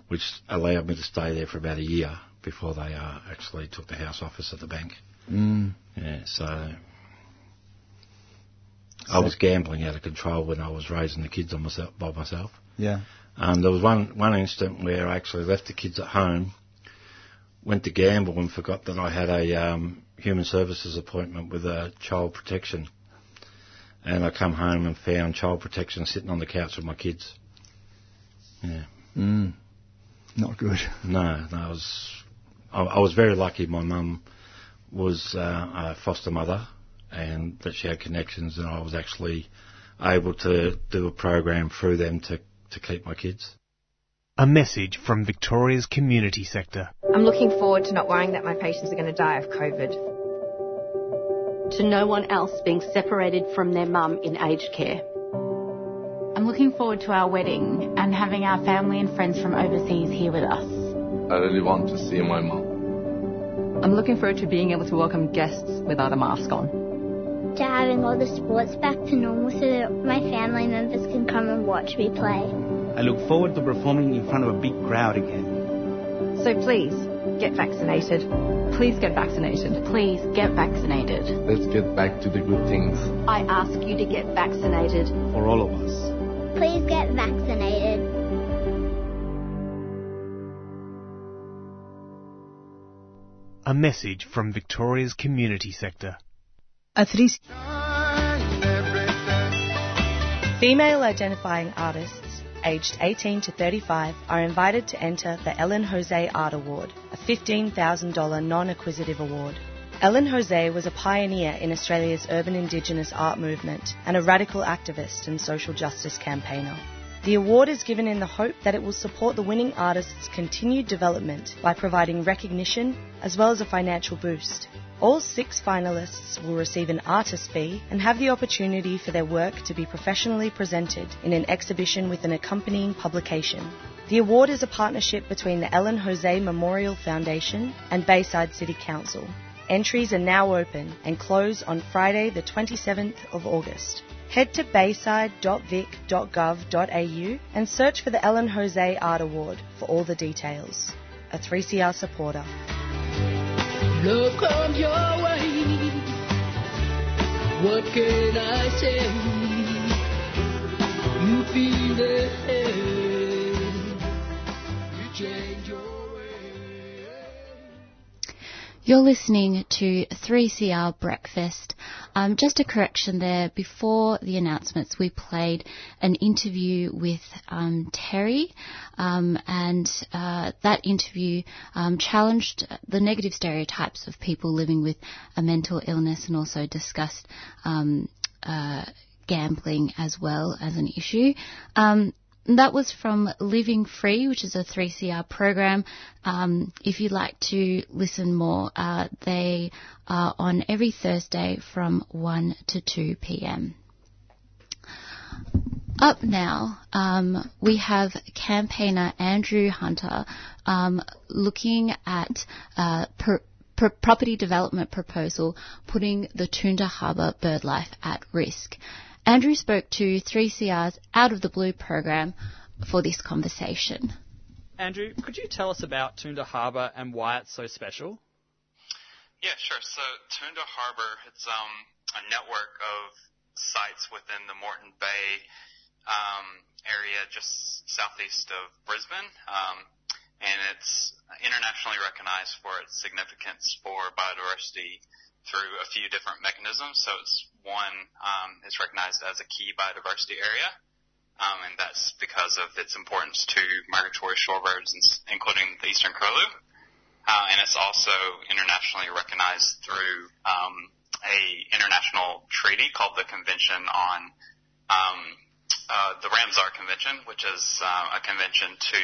which allowed me to stay there for about a year before they uh, actually took the house office at the bank. Mm. Yeah, so I was gambling out of control when I was raising the kids on myself by myself. Yeah. Um, there was one one instant where I actually left the kids at home, went to gamble and forgot that I had a um, human services appointment with a child protection, and I come home and found child protection sitting on the couch with my kids. Yeah. Mm. Not good. No, no, I was, I, I was very lucky. My mum was uh, a foster mother, and that she had connections, and I was actually able to do a program through them to to keep my kids. A message from Victoria's community sector. I'm looking forward to not worrying that my patients are going to die of COVID. To no one else being separated from their mum in aged care. I'm looking forward to our wedding and having our family and friends from overseas here with us. I really want to see my mom. I'm looking forward to being able to welcome guests without a mask on. To having all the sports back to normal so that my family members can come and watch me play. I look forward to performing in front of a big crowd again. So please, get vaccinated. Please get vaccinated. Please get vaccinated. Let's get back to the good things. I ask you to get vaccinated. For all of us. Please get vaccinated. A message from Victoria's community sector. A 3 Female identifying artists aged 18 to 35 are invited to enter the Ellen Jose Art Award, a $15,000 non-acquisitive award. Ellen Jose was a pioneer in Australia's urban Indigenous art movement and a radical activist and social justice campaigner. The award is given in the hope that it will support the winning artist's continued development by providing recognition as well as a financial boost. All six finalists will receive an artist fee and have the opportunity for their work to be professionally presented in an exhibition with an accompanying publication. The award is a partnership between the Ellen Jose Memorial Foundation and Bayside City Council. Entries are now open and close on Friday, the 27th of August. Head to bayside.vic.gov.au and search for the Ellen Jose Art Award for all the details. A 3CR supporter. Love comes your way. What can I say? You feel it. You change You're listening to 3CR Breakfast. Um, just a correction there. Before the announcements, we played an interview with um, Terry, um, and uh, that interview um, challenged the negative stereotypes of people living with a mental illness and also discussed um, uh, gambling as well as an issue. That was from Living Free, which is a 3CR program. Um, if you'd like to listen more, uh, they are on every Thursday from 1 to 2 p.m. Up now, um, we have campaigner Andrew Hunter um, looking at uh, per, per property development proposal putting the Toondah Harbour bird life at risk. Andrew spoke to 3CR's Out of the Blue program for this conversation. Andrew, could you tell us about Toondah Harbour and why it's so special? Yeah, sure. So Toondah Harbour, it's um, a network of sites within the Moreton Bay um, area just southeast of Brisbane. Um, and it's internationally recognized for its significance for biodiversity through a few different mechanisms. So it's one, um, it's recognized as a key biodiversity area, um, and that's because of its importance to migratory shorebirds, including the eastern curlew. Uh, and it's also internationally recognized through um, a international treaty called the Convention on um, uh, the Ramsar Convention, which is uh, a convention to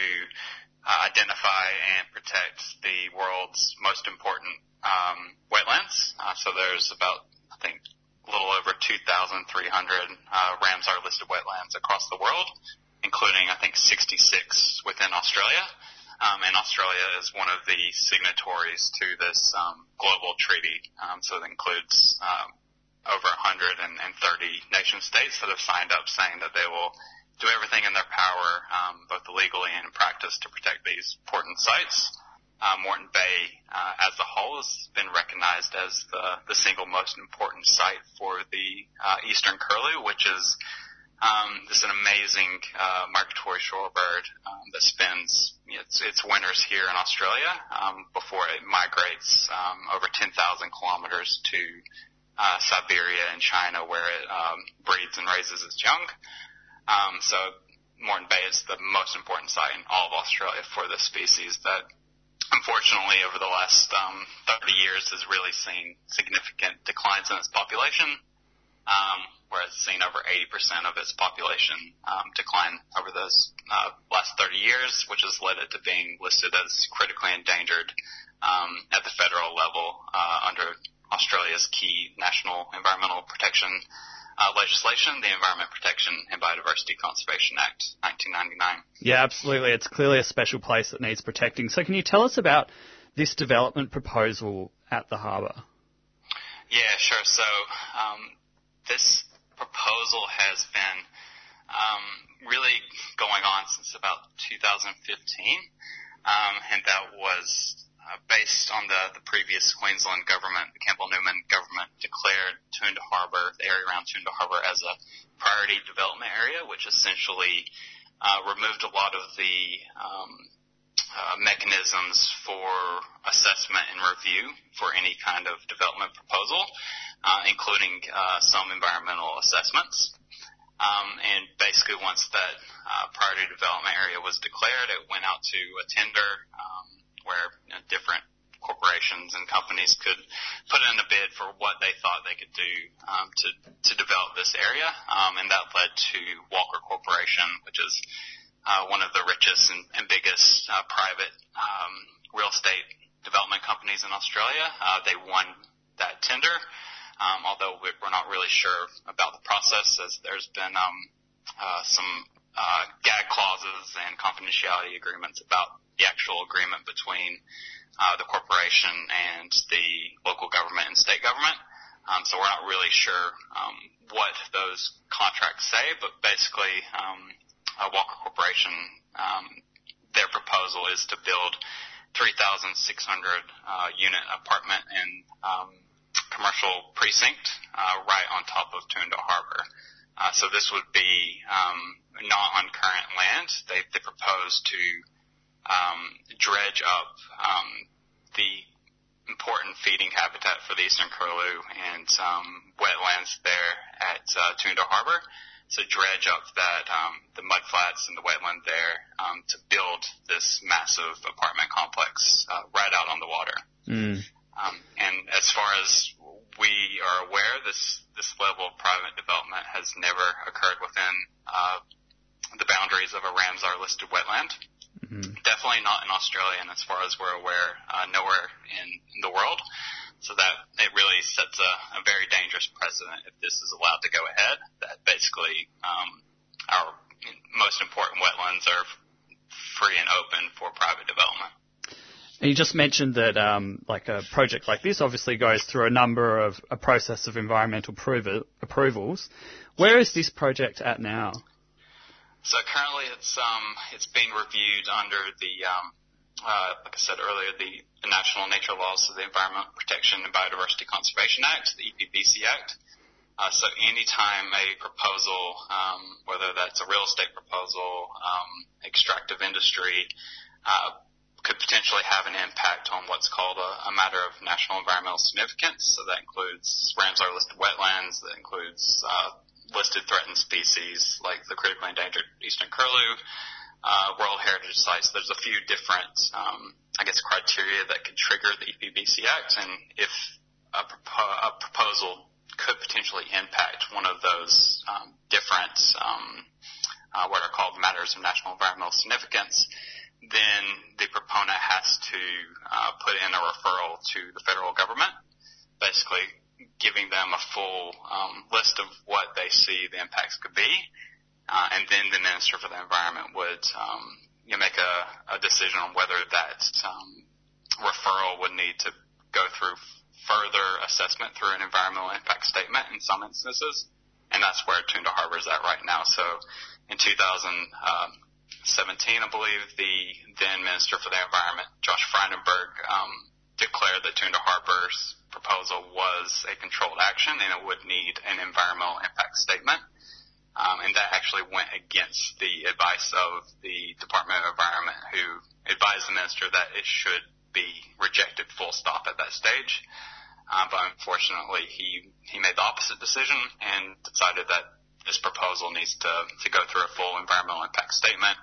uh, identify and protect the world's most important um, wetlands. Uh, so there's about, I think, a little over 2,300 uh, Ramsar listed wetlands across the world, including, I think, 66 within Australia. Um, and Australia is one of the signatories to this um, global treaty. Um, so it includes um, over 130 nation states that have signed up saying that they will do everything in their power, um, both legally and in practice, to protect these important sites. Uh, Moreton Bay, uh, as a whole, has been recognized as the, the single most important site for the uh, eastern curlew, which is um, this is an amazing uh, migratory shorebird um, that spends its, its winters here in Australia um, before it migrates um, over 10,000 kilometers to uh, Siberia and China where it um, breeds and raises its young. Um, so Moreton Bay is the most important site in all of Australia for this species that unfortunately over the last um, 30 years has really seen significant declines in its population, um, whereas it's seen over 80% of its population um, decline over those uh, last 30 years, which has led it to being listed as critically endangered um, at the federal level uh, under Australia's key national environmental protection uh, legislation, the Environment Protection and Biodiversity Conservation Act, 1999. Yeah, absolutely. It's clearly a special place that needs protecting. So, can you tell us about this development proposal at the harbour? Yeah, sure. So, um, this proposal has been um, really going on since about 2015, um, and that was uh, based on the, the previous Queensland government, the Campbell Newman government declared Toondah Harbour, the area around Toondah Harbour, as a priority development area, which essentially uh, removed a lot of the um, uh, mechanisms for assessment and review for any kind of development proposal, uh, including uh, some environmental assessments. Um, and basically, once that priority development area was declared, it went out to a tender. Um, where you know, different corporations and companies could put in a bid for what they thought they could do um, to to develop this area, um, and that led to Walker Corporation, which is uh, one of the richest and, and biggest uh, private um, real estate development companies in Australia. Uh, they won that tender, um, although we're not really sure about the process, as there's been um, uh, some uh, gag clauses and confidentiality agreements about the actual agreement between uh, the corporation and the local government and state government. Um, so we're not really sure um, what those contracts say, but basically, um, uh, Walker Corporation, um, their proposal is to build 3,600 uh, unit apartment and um, commercial precinct uh, right on top of Toondah Harbor. Uh, so this would be um, not on current land. They, they propose to um, dredge up um, the important feeding habitat for the eastern curlew and um, wetlands there at uh, Toondah Harbor. So dredge up that um, the mudflats and the wetland there um, to build this massive apartment complex uh, right out on the water. Mm. Um, and as far as we are aware, this this level of private development has never occurred within uh, the boundaries of a Ramsar listed wetland. Mm-hmm. Definitely not in Australia, and as far as we're aware, uh, nowhere in, in the world. So that it really sets a, a very dangerous precedent if this is allowed to go ahead. That basically um, our most important wetlands are free and open for private development. And you just mentioned that, um, like a project like this, obviously goes through a number of a process of environmental prov- approvals. Where is this project at now? So currently, it's um, it's being reviewed under the, um, uh, like I said earlier, the, the National Nature Laws of the Environment Protection and Biodiversity Conservation Act, the EPBC Act. Uh, so anytime a proposal, um, whether that's a real estate proposal, um, extractive industry, uh, could potentially have an impact on what's called a, a matter of national environmental significance. So that includes Ramsar listed wetlands, that includes uh, listed threatened species like the critically endangered eastern curlew, uh, World Heritage Sites. There's a few different, um, I guess, criteria that could trigger the EPBC Act, and if a, propo- a proposal could potentially impact one of those um, different um, uh, what are called matters of national environmental significance, then the proponent has to uh, put in a referral to the federal government, basically giving them a full um, list of what they see the impacts could be, uh, and then the Minister for the Environment would um, you know, make a, a decision on whether that um, referral would need to go through further assessment through an environmental impact statement in some instances, and that's where Toondah Harbor is at right now. So in 2017, I believe, the then Minister for the Environment, Josh Frydenberg, um, declared that Toondah Harbor's proposal was a controlled action and it would need an environmental impact statement. Um, and that actually went against the advice of the Department of Environment, who advised the minister that it should be rejected full stop at that stage. Uh, but unfortunately, he, he made the opposite decision and decided that this proposal needs to, to go through a full environmental impact statement.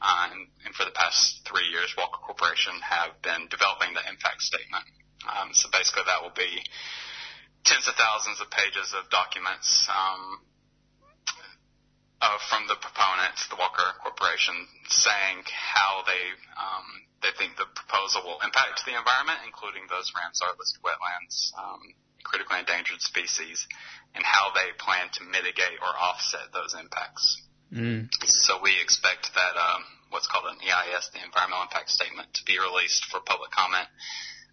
Uh, and, and, for the past three years, Walker Corporation have been developing the impact statement. Um, so basically, that will be tens of thousands of pages of documents um, uh, from the proponents, the Walker Corporation, saying how they um, they think the proposal will impact the environment, including those Ramsar listed wetlands, um, critically endangered species, and how they plan to mitigate or offset those impacts. Mm. So we expect that um, what's called an EIS, the Environmental Impact Statement, to be released for public comment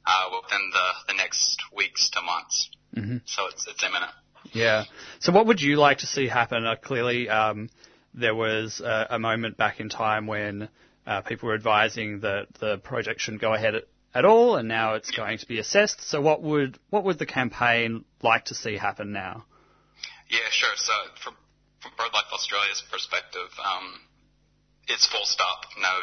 uh, within the, the next weeks to months. Mm-hmm. So it's, it's imminent. Yeah. So what would you like to see happen? Uh, clearly, um, there was a, a, moment back in time when uh, people were advising that the project shouldn't go ahead at, at, all, and now it's going to be assessed. So what would what would the campaign like to see happen now? Yeah, sure. So from, from BirdLife Australia's perspective, um, it's full stop, no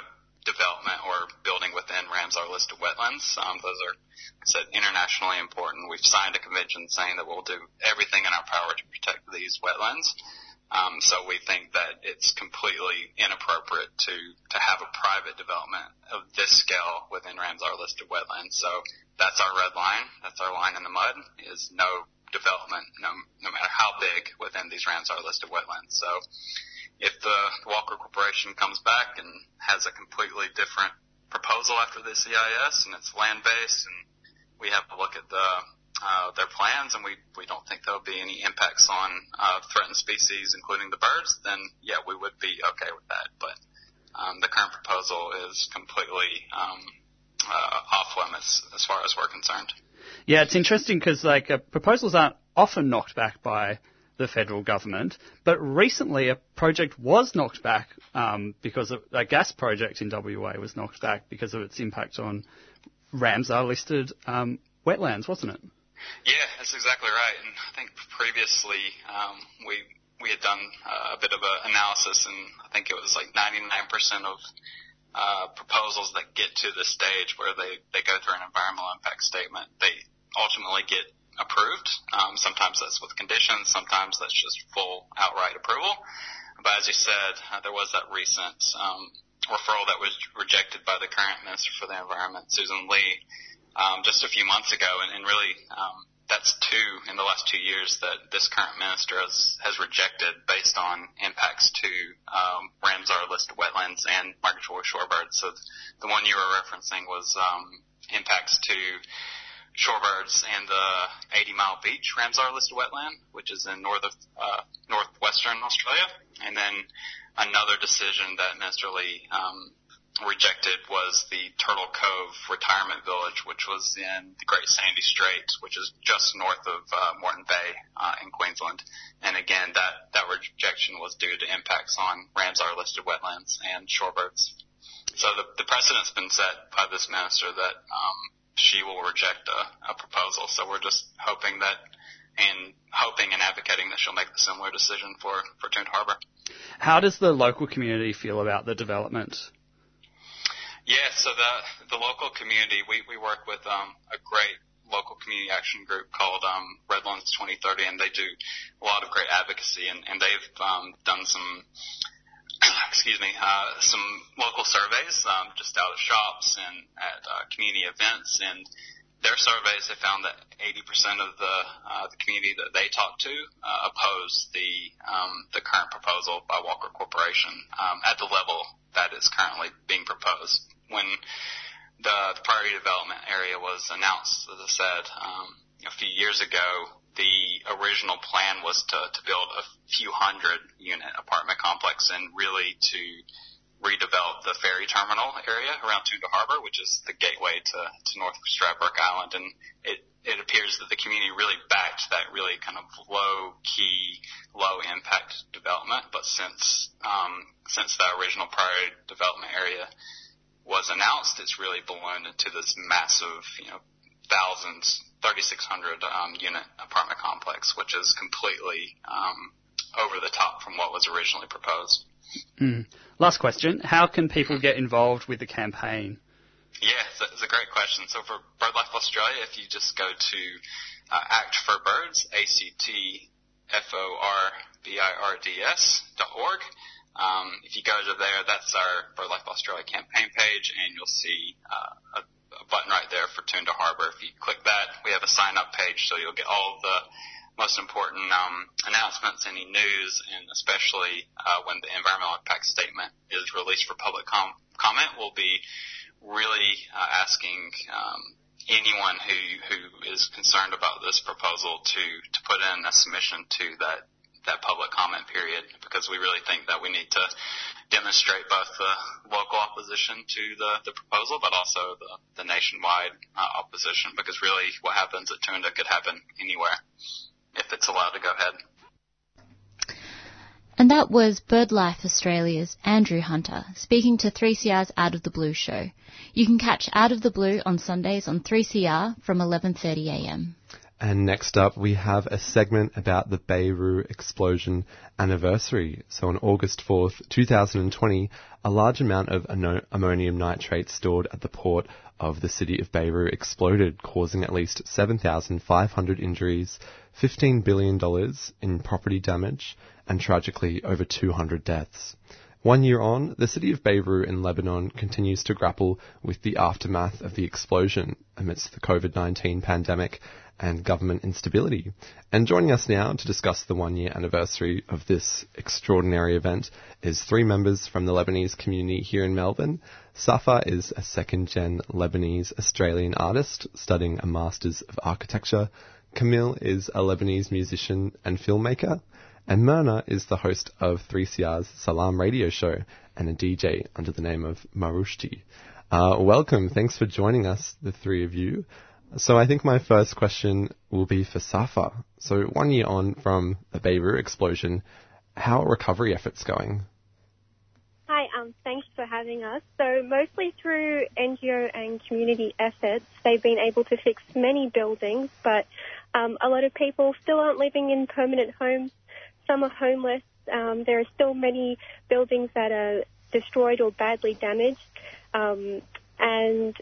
development or building within Ramsar listed wetlands. Um, those are, I said, internationally important. We've signed a convention saying that we'll do everything in our power to protect these wetlands. Um, so we think that it's completely inappropriate to to have a private development of this scale within Ramsar listed wetlands. So that's our red line. That's our line in the mud. Is no development, no no matter how big, within these Ramsar listed wetlands. So if the Walker Corporation comes back and has a completely different proposal after this EIS and it's land based and we have to look at the uh, their plans and we, we don't think there'll be any impacts on uh, threatened species, including the birds, then yeah, we would be okay with that. But um, the current proposal is completely um, uh, off limits as far as we're concerned. Yeah, it's interesting because like uh, proposals aren't often knocked back by the federal government. But recently, a project was knocked back um, because of, a gas project in WA was knocked back because of its impact on Ramsar listed um, wetlands, wasn't it? Yeah, that's exactly right. And I think previously um, we we had done uh, a bit of an analysis, and I think it was like 99% of uh, proposals that get to the stage where they, they go through an environmental impact statement, they ultimately get approved. Um, sometimes that's with conditions, sometimes that's just full outright approval. But as you said, uh, there was that recent um, referral that was rejected by the current Minister for the Environment, Sussan Ley, um, just a few months ago, and, and really um, that's two in the last two years that this current minister has, has rejected based on impacts to um, Ramsar listed wetlands and migratory shorebirds. So the one you were referencing was um, impacts to shorebirds and the 80 Mile Beach Ramsar listed wetland, which is in north of, uh, northwestern Australia. And then another decision that Minister Ley um, rejected was the Turtle Cove Retirement Village, which was in the Great Sandy Strait, which is just north of uh, Moreton Bay uh, in Queensland. And again, that, that rejection was due to impacts on Ramsar listed wetlands and shorebirds. So the, the precedent's been set by this minister that um, she will reject a, a proposal. So we're just hoping that and hoping and advocating that she'll make a similar decision for, for Toondah Harbour. How does the local community feel about the development? Yeah, so the the local community, we, we work with um, a great local community action group called um, Redlands 2030, and they do a lot of great advocacy, and, and they've um, done some excuse me, uh, some local surveys um, just out of shops and at uh, community events, and their surveys have found that 80% of the uh, the community that they talk to uh, oppose the um, the current proposal by Walker Corporation um, at the level that is currently being proposed. When the, the priority development area was announced, as I said um, a few years ago, the original plan was to, to build a few hundred unit apartment complex and really to redevelop the ferry terminal area around Toondah Harbour, which is the gateway to, to North Stradbroke Island. And it, it appears that the community really backed that really kind of low key, low impact development. But since, um, since the original priority development area was announced, it's really ballooned into this massive, you know, thousands 3,600 um, unit apartment complex, which is completely um, over the top from what was originally proposed. Mm. Last question: How can people get involved with the campaign? Yeah, it's a, great question. So for BirdLife Australia, if you just go to uh, Act for Birds, A-C-T-F-O-R-B-I-R-D-S dot org, um, if you go to there, that's our BirdLife Australia campaign page, and you'll see uh, a, a button right there for Toondah Harbour. If you click that, we have a sign-up page, so you'll get all of the most important um, announcements, any news, and especially uh, when the environmental impact statement is released for public com- comment, we'll be really uh, asking um, anyone who who is concerned about this proposal to to put in a submission to that that public comment period because we really think that we need to demonstrate both the local opposition to the, the proposal but also the, the nationwide uh, opposition because really what happens at Toondah could happen anywhere if it's allowed to go ahead. And that was BirdLife Australia's Andrew Hunter speaking to 3CR's Out of the Blue show. You can catch Out of the Blue on Sundays on 3CR from 11:30am. And next up, we have a segment about the Beirut explosion anniversary. So on August 4th, 2020, a large amount of ammonium nitrate stored at the port of the city of Beirut exploded, causing at least 7,500 injuries, $15 billion in property damage, and tragically over 200 deaths. One year on, the city of Beirut in Lebanon continues to grapple with the aftermath of the explosion amidst the COVID-19 pandemic and government instability. And joining us now to discuss the one year anniversary of this extraordinary event is three members from the Lebanese community here in Melbourne. Safa is a second gen Lebanese Australian artist studying a Masters of Architecture. Camille is a Lebanese musician and filmmaker. And Myrna is the host of 3CR's Salam radio show and a DJ under the name of Marushti. Uh, welcome. Thanks for joining us, the three of you. So I think my first question will be for Safa. So one year on from the Beirut explosion, how are recovery efforts going? Hi, um, thanks for having us. So mostly through NGO and community efforts, they've been able to fix many buildings, but um, a lot of people still aren't living in permanent homes. Some are homeless. Um, there are still many buildings that are destroyed or badly damaged. Um, and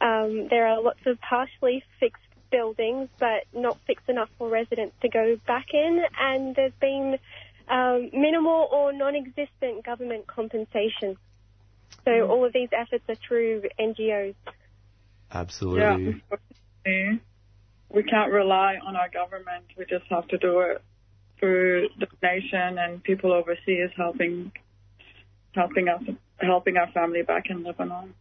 um, there are lots of partially fixed buildings, but not fixed enough for residents to go back in, and there's been um, minimal or non-existent government compensation. So mm. all of these efforts are through NGOs. Absolutely. Yeah, we can't rely on our government. We just have to do it through the nation and people overseas helping helping us helping our family back in Lebanon.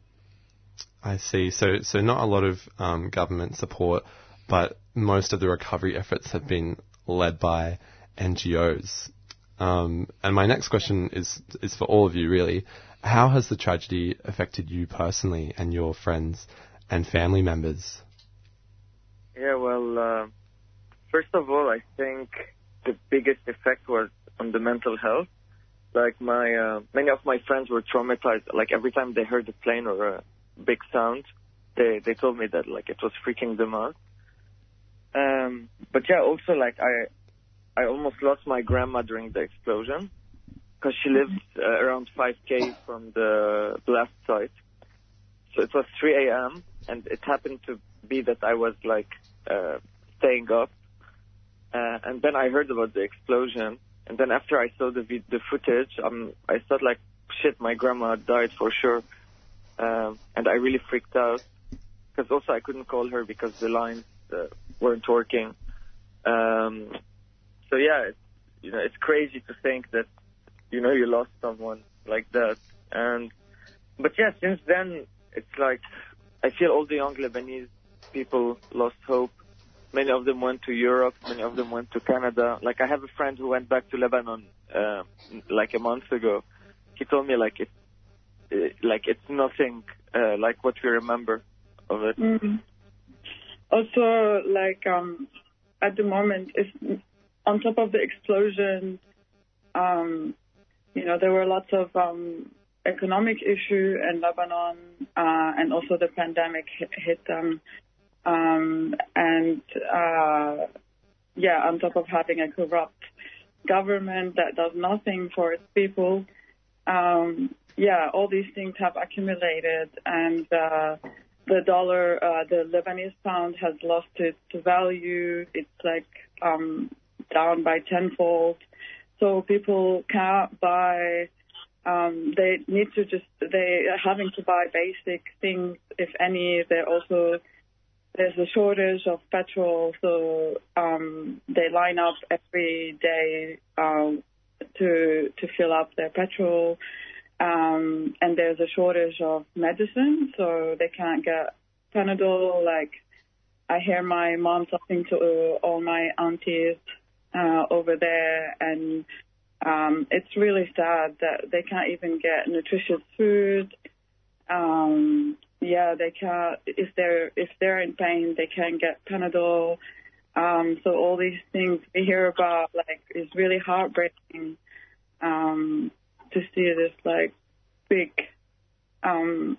I see. So, so not a lot of um, government support, but most of the recovery efforts have been led by NGOs. Um, and my next question is is for all of you, really. How has the tragedy affected you personally and your friends and family members? Yeah, well, uh, first of all, I think the biggest effect was on the mental health. Like my, uh, many of my friends were traumatized. Like every time they heard a plane or a big sound. They they told me that like it was freaking them out. Um, but yeah, also like I I almost lost my grandma during the explosion because she lived uh, around 5k from the blast site. So it was 3 a.m. and it happened to be that I was like uh, staying up, uh, and then I heard about the explosion. And then after I saw the the footage, um, I thought like, shit, my grandma died for sure. Um, and I really freaked out because also I couldn't call her because the lines uh, weren't working. Um, so yeah, it's, you know, it's crazy to think that, you know, you lost someone like that. And, but yeah, since then, it's like, I feel all the young Lebanese people lost hope. Many of them went to Europe. Many of them went to Canada. Like I have a friend who went back to Lebanon, uh, like a month ago. He told me like it like it's nothing uh, like what we remember of it. Mm-hmm. Also, like um, at the moment, on top of the explosion, um, you know, there were lots of um, economic issue in Lebanon, uh, and also the pandemic hit, hit them. Um, and uh, yeah, on top of having a corrupt government that does nothing for its people, um, yeah, all these things have accumulated, and uh, the dollar, uh, the Lebanese pound has lost its value. It's like um, down by tenfold. So people can't buy. Um, they need to just they are having to buy basic things, if any. They're also there's a shortage of petrol, so um, they line up every day um, to to fill up their petrol. Um, and there's a shortage of medicine, so they can't get Panadol. Like I hear my mom talking to all my aunties uh, over there, and um, it's really sad that they can't even get nutritious food. Um, yeah, they can't. If they're if they're in pain, they can't get Panadol. Um, so all these things we hear about, like, is really heartbreaking um, to see this like big, um,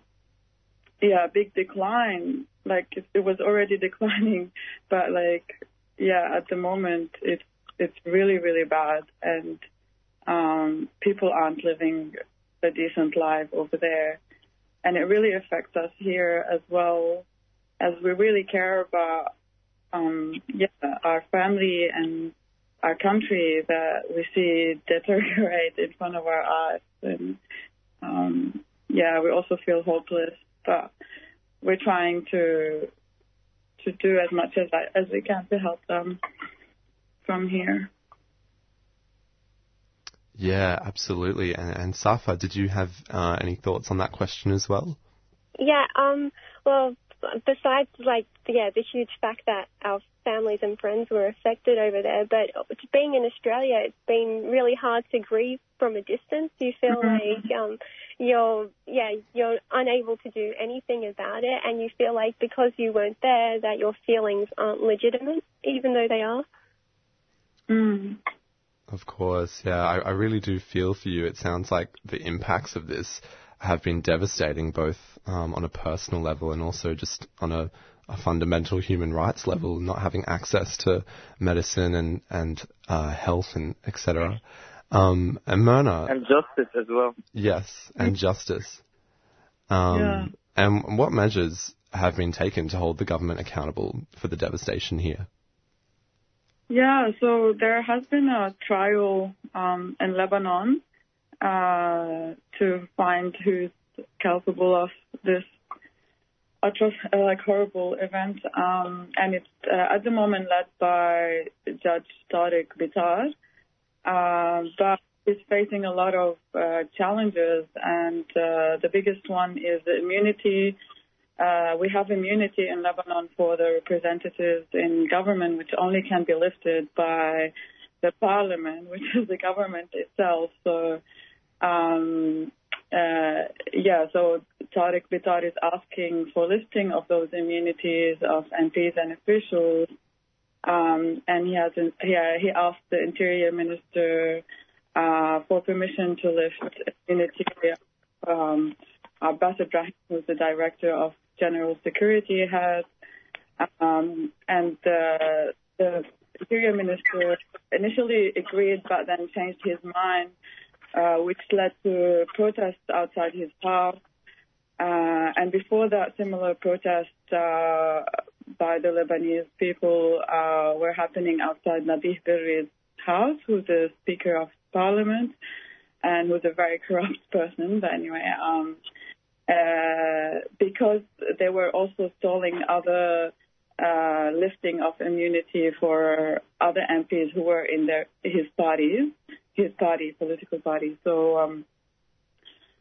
yeah, big decline. Like it, was already declining, but like, yeah, at the moment it's it's really really bad, and um, people aren't living a decent life over there and it really affects us here as well, as we really care about um, yeah our family and our country that we see deteriorate in front of our eyes, and um, yeah, we also feel hopeless, but we're trying to to do as much as as we can to help them from here. Yeah, absolutely. And, and Safa, did you have uh, any thoughts on that question as well? Yeah. Um. Well, besides like yeah, the huge fact that our families and friends were affected over there, but being in Australia, it's been really hard to grieve from a distance. You feel mm-hmm. like um, you're yeah you're unable to do anything about it, and you feel like because you weren't there, that your feelings aren't legitimate, even though they are. Mm. Of course, yeah. I, I really do feel for you. It sounds like the impacts of this have been devastating, both um, on a personal level and also just on a, a, fundamental human rights level, not having access to medicine and and uh, health and etc. Um, and Myrna and justice as well. Yes, and justice. Um, yeah. And what measures have been taken to hold the government accountable for the devastation here? Yeah, so there has been a trial um, in Lebanon uh, to find who's culpable of this atro- uh, like horrible event, um, and it's uh, at the moment led by Judge Tariq Bitar, uh, but is facing a lot of uh, challenges, and uh, the biggest one is the immunity uh, we have immunity in Lebanon for the representatives in government, which only can be lifted by the parliament, which is the government itself. So, um, yeah, so Tariq Bitar is asking for lifting of those immunities of MPs and officials. Um, and he has he, he asked the interior minister uh, for permission to lift immunity. Um, Abbas Ibrahim, who's the director of general security has. Um, and uh, the interior minister initially agreed, but then changed his mind, uh, which led to protests outside his house. Uh, and before that, similar protests uh, by the Lebanese people uh, were happening outside Nabih Berri's house, who's the Speaker of Parliament and who's a very corrupt person. But anyway, um, uh, because they were also stalling other uh, lifting of immunity for other MPs who were in their his parties, his party, political party. So um,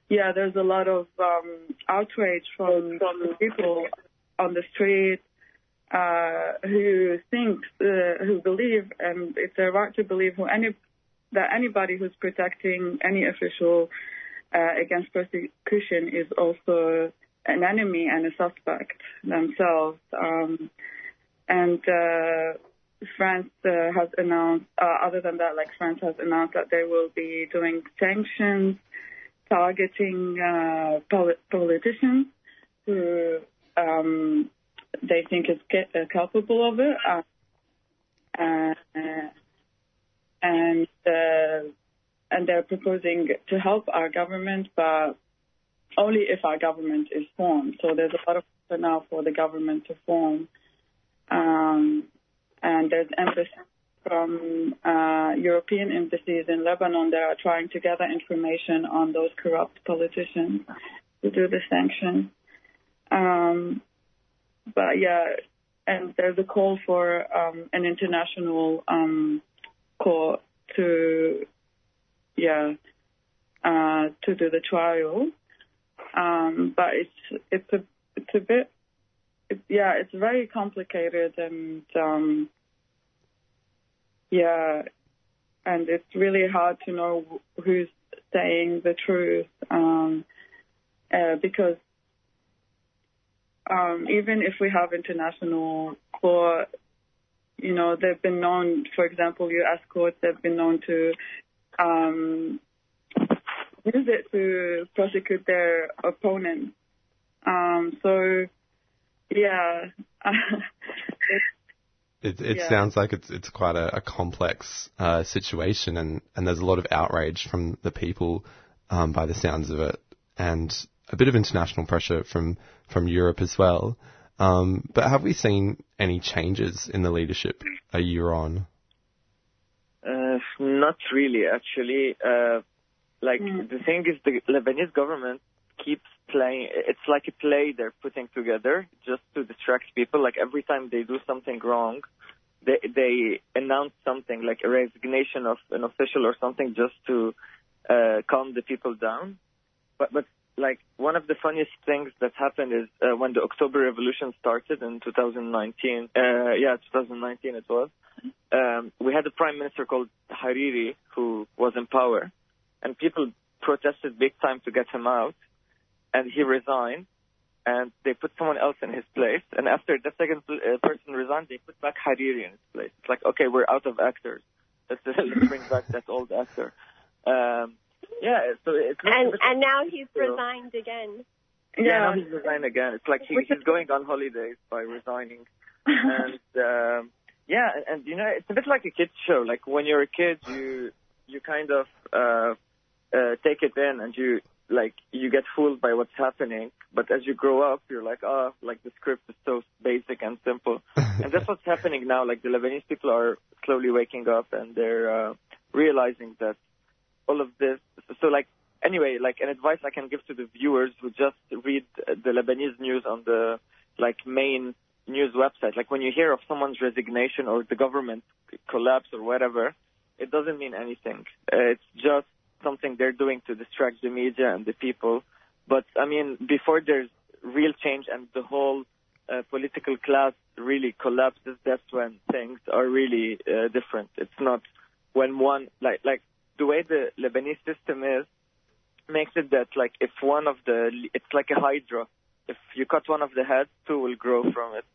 yeah, there's a lot of um, outrage from from people on the street uh, who think, uh, who believe, and it's their right to believe who any that anybody who's protecting any official uh, against persecution is also an enemy and a suspect themselves. Um, and uh, France uh, has announced, uh, other than that, like France has announced that they will be doing sanctions targeting uh, polit- politicians who um, they think is get, uh, culpable of it. and and they're proposing to help our government, but only if our government is formed. So there's a lot of pressure now for the government to form. Um, and there's embassies from uh, European embassies in Lebanon that are trying to gather information on those corrupt politicians to do the sanctions. Um, but yeah, and there's a call for um, an international um, court to, yeah, uh, to do the trial. Um, but it's it's a it's a bit, it, yeah, it's very complicated and um, yeah, and it's really hard to know who's saying the truth um, uh, because um, even if we have international court, you know, they've been known, for example, U.S. courts, they've been known to um, use it to prosecute their opponents. Um, so, yeah. It, it Yeah. sounds like it's it's quite a, a complex uh, situation, and, and there's a lot of outrage from the people um, by the sounds of it, and a bit of international pressure from from Europe as well. Um, but have we seen any changes in the leadership a year on? Uh, not really, actually. Uh, like the thing is, the Lebanese government keeps playing. It's like a play they're putting together just to distract people. Like every time they do something wrong, they they announce something like a resignation of an official or something just to uh, calm the people down. But but like one of the funniest things that happened is uh, when the October Revolution started in 2019. Uh, yeah, 2019 it was. Um, we had a prime minister called Hariri who was in power, and people protested big time to get him out, and he resigned. And they put someone else in his place. And after the second uh, person resigned, they put back Hariri in his place. It's like, okay, we're out of actors. Let's, let's bring back that old actor. Um, yeah, so it's And and now he's resigned again. yeah, now he's resigned again. It's like he, he's going on holidays by resigning. and um, yeah, and, and you know, it's a bit like a kids show. Like when you're a kid, you you kind of uh, uh, take it in, and you like you get fooled by what's happening. But as you grow up, you're like, oh, like the script is so basic and simple. and that's what's happening now. Like the Lebanese people are slowly waking up, and they're uh, realizing that all of this. So like anyway, like an advice I can give to the viewers who just read the Lebanese news on the like main news website. Like when you hear of someone's resignation or the government collapse or whatever, it doesn't mean anything. Uh, it's just something they're doing to distract the media and the people. But I mean, before there's real change and the whole uh, political class really collapses, that's when things are really uh, different. It's not when one like like the way the Lebanese system is makes it that like if one of the it's like a hydra. If you cut one of the heads, two will grow from it.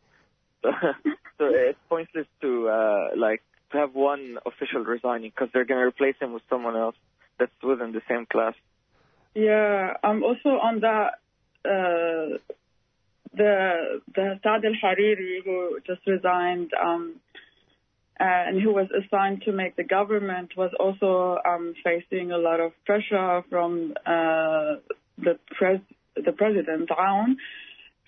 So, it's pointless to uh, like to have one official resigning because they're going to replace him with someone else that's within the same class. Yeah, um, also on that, uh, the the Saad al Hariri who just resigned, um, and who was assigned to make the government was also um, facing a lot of pressure from uh, the pres the president Aoun,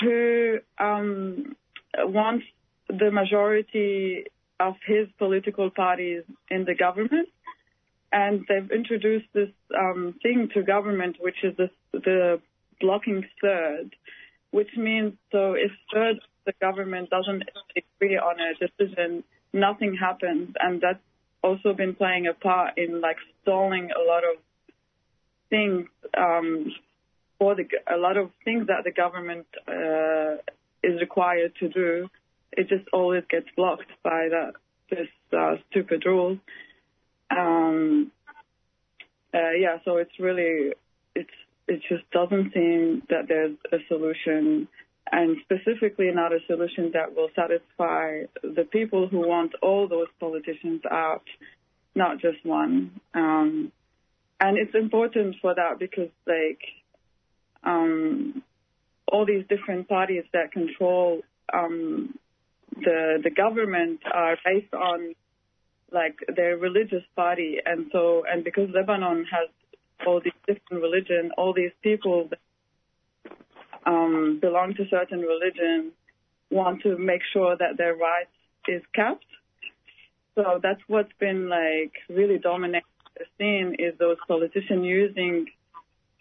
who um, wants the majority of his political parties in the government and they've introduced this um, thing to government, which is this, the blocking third, which means so if third the government doesn't agree on a decision, nothing happens, and that's also been playing a part in like stalling a lot of things um, for the a lot of things that the government uh, is required to do. It just always gets blocked by that this uh, stupid rule yeah, so it's really, it's, it just doesn't seem that there's a solution and specifically not a solution that will satisfy the people who want all those politicians out, not just one. Um, and it's important for that because like, um, all these different parties that control, um, the, the government are based on like their religious party and so and because Lebanon has all these different religion, all these people that, um, belong to certain religion want to make sure that their rights is kept. So that's what's been like really dominating the scene is those politicians using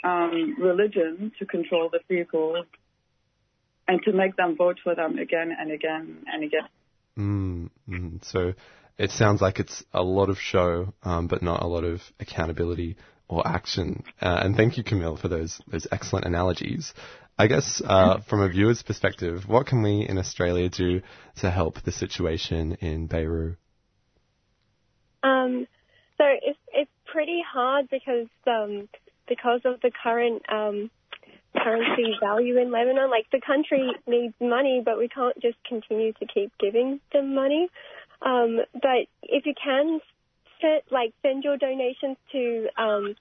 um, religion to control the people and to make them vote for them again and again and again. Mm, mm. So it sounds like it's a lot of show, um, but not a lot of accountability or action. Uh, and thank you, Camille, for those those excellent analogies. I guess uh, from a viewer's perspective, what can we in Australia do to help the situation in Beirut? Um, so it's it's pretty hard because um, because of the current um, currency value in Lebanon. Like the country needs money, but we can't just continue to keep giving them money. Um, but if you can set, like send your donations to um,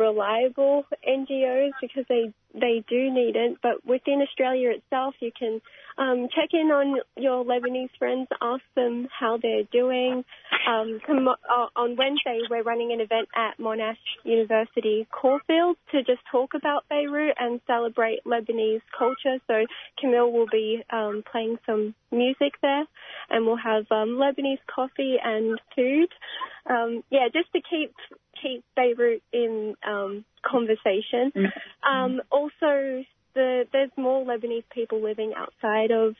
reliable NGOs because they they do need it. But within Australia itself, you can um, check in on your Lebanese friends, ask them how they're doing. Um, uh, on Wednesday, we're running an event at Monash University Caulfield to just talk about Beirut and celebrate Lebanese culture. So Camille will be um, playing some music there, and we'll have um, Lebanese coffee and food. Um, yeah, just to keep keep Beirut in um, conversation. Mm-hmm. Um, also, the, there's more Lebanese people living outside of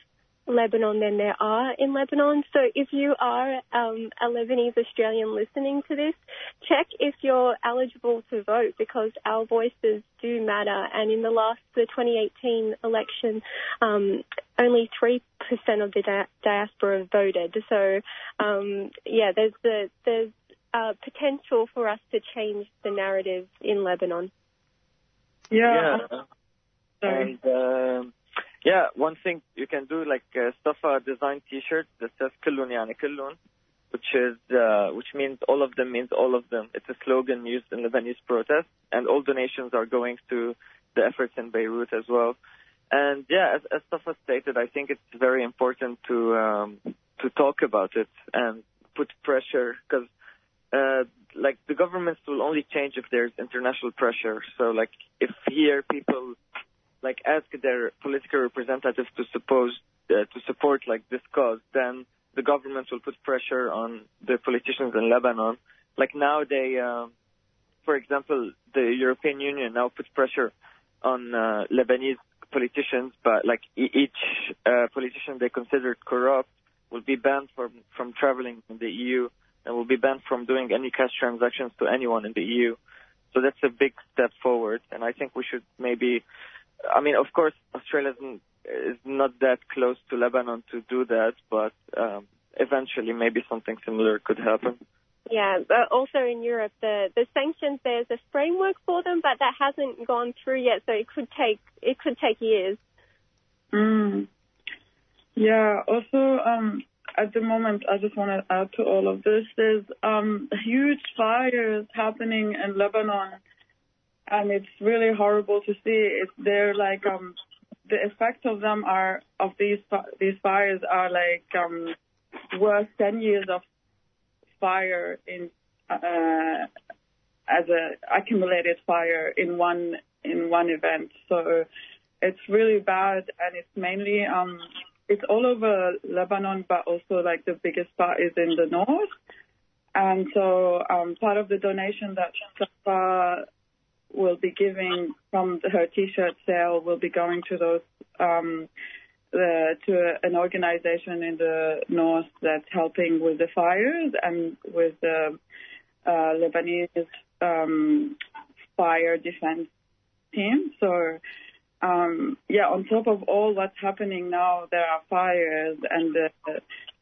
Lebanon than there are in Lebanon. So if you are um, a Lebanese Australian listening to this, check if you're eligible to vote because our voices do matter. And in the last, the 2018 election, um, only 3% of the di- diaspora voted. So, um, yeah, there's the, there's uh, potential for us to change the narrative in Lebanon. Yeah. yeah. And um, yeah, one thing you can do like uh, Safa design T-shirt that says "Kullun yani Kullun," which is uh, which means all of them means all of them. It's a slogan used in Lebanese protests, and all donations are going to the efforts in Beirut as well. And yeah, as, as Safa stated, I think it's very important to um, to talk about it and put pressure because uh, like the governments will only change if there's international pressure. So like if here people like ask their political representatives to suppose uh, to support like this cause, then the government will put pressure on the politicians in Lebanon. Like now they, uh, for example, the European Union now puts pressure on uh, Lebanese politicians, but like each uh, politician they consider corrupt will be banned from from traveling in the EU and will be banned from doing any cash transactions to anyone in the EU. So that's a big step forward, and I think we should maybe. I mean, of course, Australia is not that close to Lebanon to do that, but um, eventually maybe something similar could happen. Yeah, but also in Europe, the the sanctions there's a framework for them, but that hasn't gone through yet, so it could take it could take years. Mm. Yeah. Also, um, at the moment, I just want to add to all of this, there's um, huge fires happening in Lebanon, and it's really horrible to see. It's they're like um, the effects of them are of these these fires are like um, worth 10 years of fire in uh, as a accumulated fire in one in one event. So it's really bad, and it's mainly um, it's all over Lebanon, but also like the biggest part is in the north. And so um, part of the donation that Safa will be giving from her T-shirt sale will be going to those um, to an organization in the north that's helping with the fires and with the uh, Lebanese um, fire defense team. So um, yeah, on top of all what's happening now, there are fires and, uh,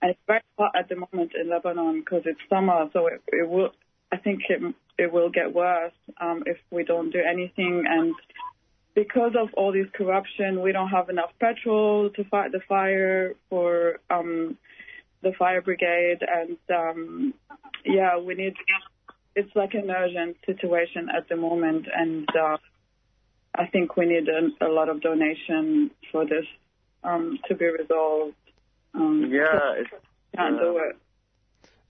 and it's very hot at the moment in Lebanon because it's summer, so it, it will, I think it, it will get worse um, if we don't do anything. And because of all this corruption, we don't have enough petrol to fight the fire for um, the fire brigade, and um, yeah, we need. It's like an urgent situation at the moment, and. Uh, I think we need a, a lot of donation for this um, to be resolved. Um, yeah, it's, can't uh, do it.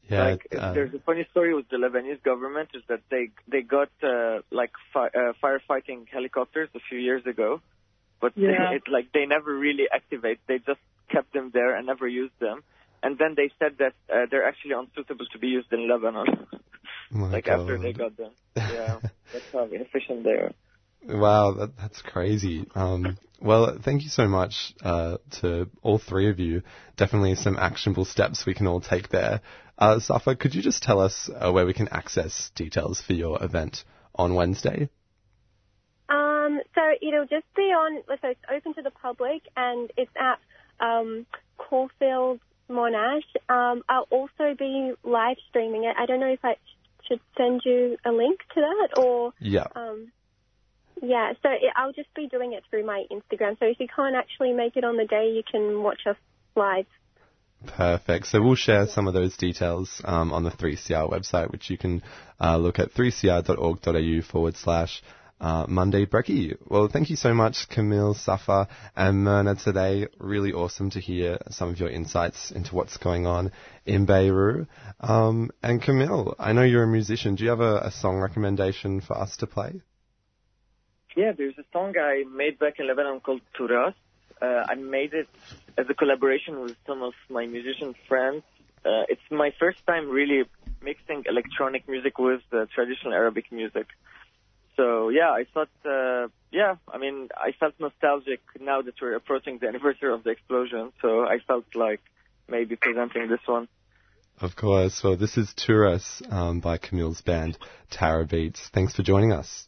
Yeah, like, uh, there's a funny story with the Lebanese government is that they they got uh, like fi- uh, firefighting helicopters a few years ago, but Yeah. it like they never really activate. They just kept them there and never used them. And then they said that uh, they're actually unsuitable to be used in Lebanon. My like after they got them. Yeah, that's how inefficient they are. Wow, that, that's crazy. Um, well, thank you so much uh, to all three of you. Definitely some actionable steps we can all take there. Uh, Safa, could you just tell us uh, where we can access details for your event on Wednesday? Um, so it'll just be on, so it's open to the public and it's at um, Caulfield Monash. Um, I'll also be live streaming it. I don't know if I should send you a link to that or. Yeah. Um, yeah, so it, I'll just be doing it through my Instagram. So if you can't actually make it on the day, you can watch us live. Perfect. So we'll share some of those details um, on the 3CR website, which you can uh, look at 3cr.org.au forward slash uh, Monday Brekkie. Well, thank you so much, Camille, Safa, and Myrna today. Really awesome to hear some of your insights into what's going on in Beirut. Um, and Camille, I know you're a musician. Do you have a, a song recommendation for us to play? Yeah, there's a song I made back in Lebanon called Turas. Uh, I made it as a collaboration with some of my musician friends. Uh, it's my first time really mixing electronic music with the traditional Arabic music. So yeah, I thought, uh, yeah, I mean, I felt nostalgic now that we're approaching the anniversary of the explosion. So I felt like maybe presenting this one. Of course. Well, this is Turas um, by Camille's band, Tara Beats. Thanks for joining us.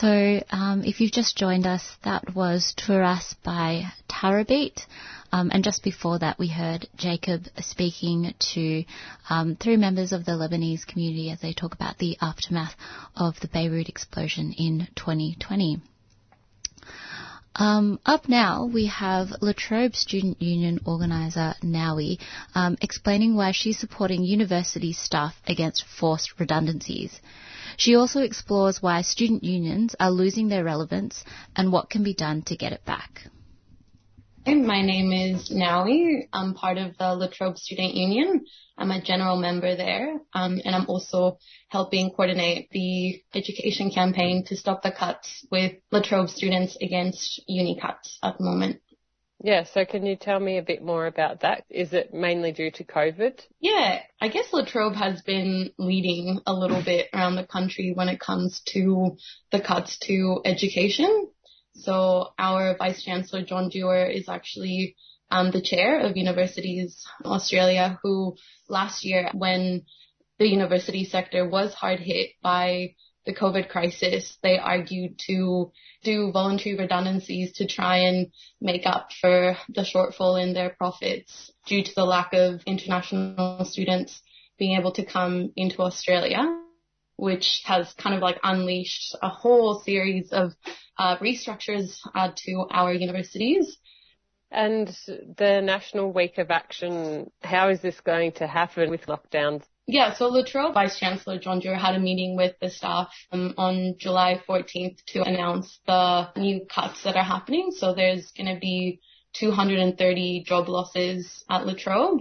So, um, if you've just joined us, that was Turas by Tarabeat. Um, and just before that, we heard Jacob speaking to um, three members of the Lebanese community as they talk about the aftermath of the Beirut explosion in 2020. Um, up now, we have La Trobe Student Union organiser Nawi um, explaining why she's supporting university staff against forced redundancies. She also explores why student unions are losing their relevance and what can be done to get it back. My name is Nawi. I'm part of the La Trobe Student Union. I'm a general member there, um, and I'm also helping coordinate the education campaign to stop the cuts with La Trobe students against uni cuts at the moment. Yeah, so can you tell me a bit more about that? Is it mainly due to COVID? Yeah, I guess La Trobe has been leading a little bit around the country when it comes to the cuts to education. So our Vice Chancellor, John Dewar, is actually um, the chair of Universities Australia, who last year, when the university sector was hard hit by the COVID crisis, they argued to do voluntary redundancies to try and make up for the shortfall in their profits due to the lack of international students being able to come into Australia which has kind of like unleashed a whole series of uh, restructures uh, to our universities. And the National Week of Action, how is this going to happen with lockdowns? Yeah, so La Trobe Vice Chancellor John Dewar had a meeting with the staff um, on July 14th to announce the new cuts that are happening. So there's going to be 230 job losses at La Trobe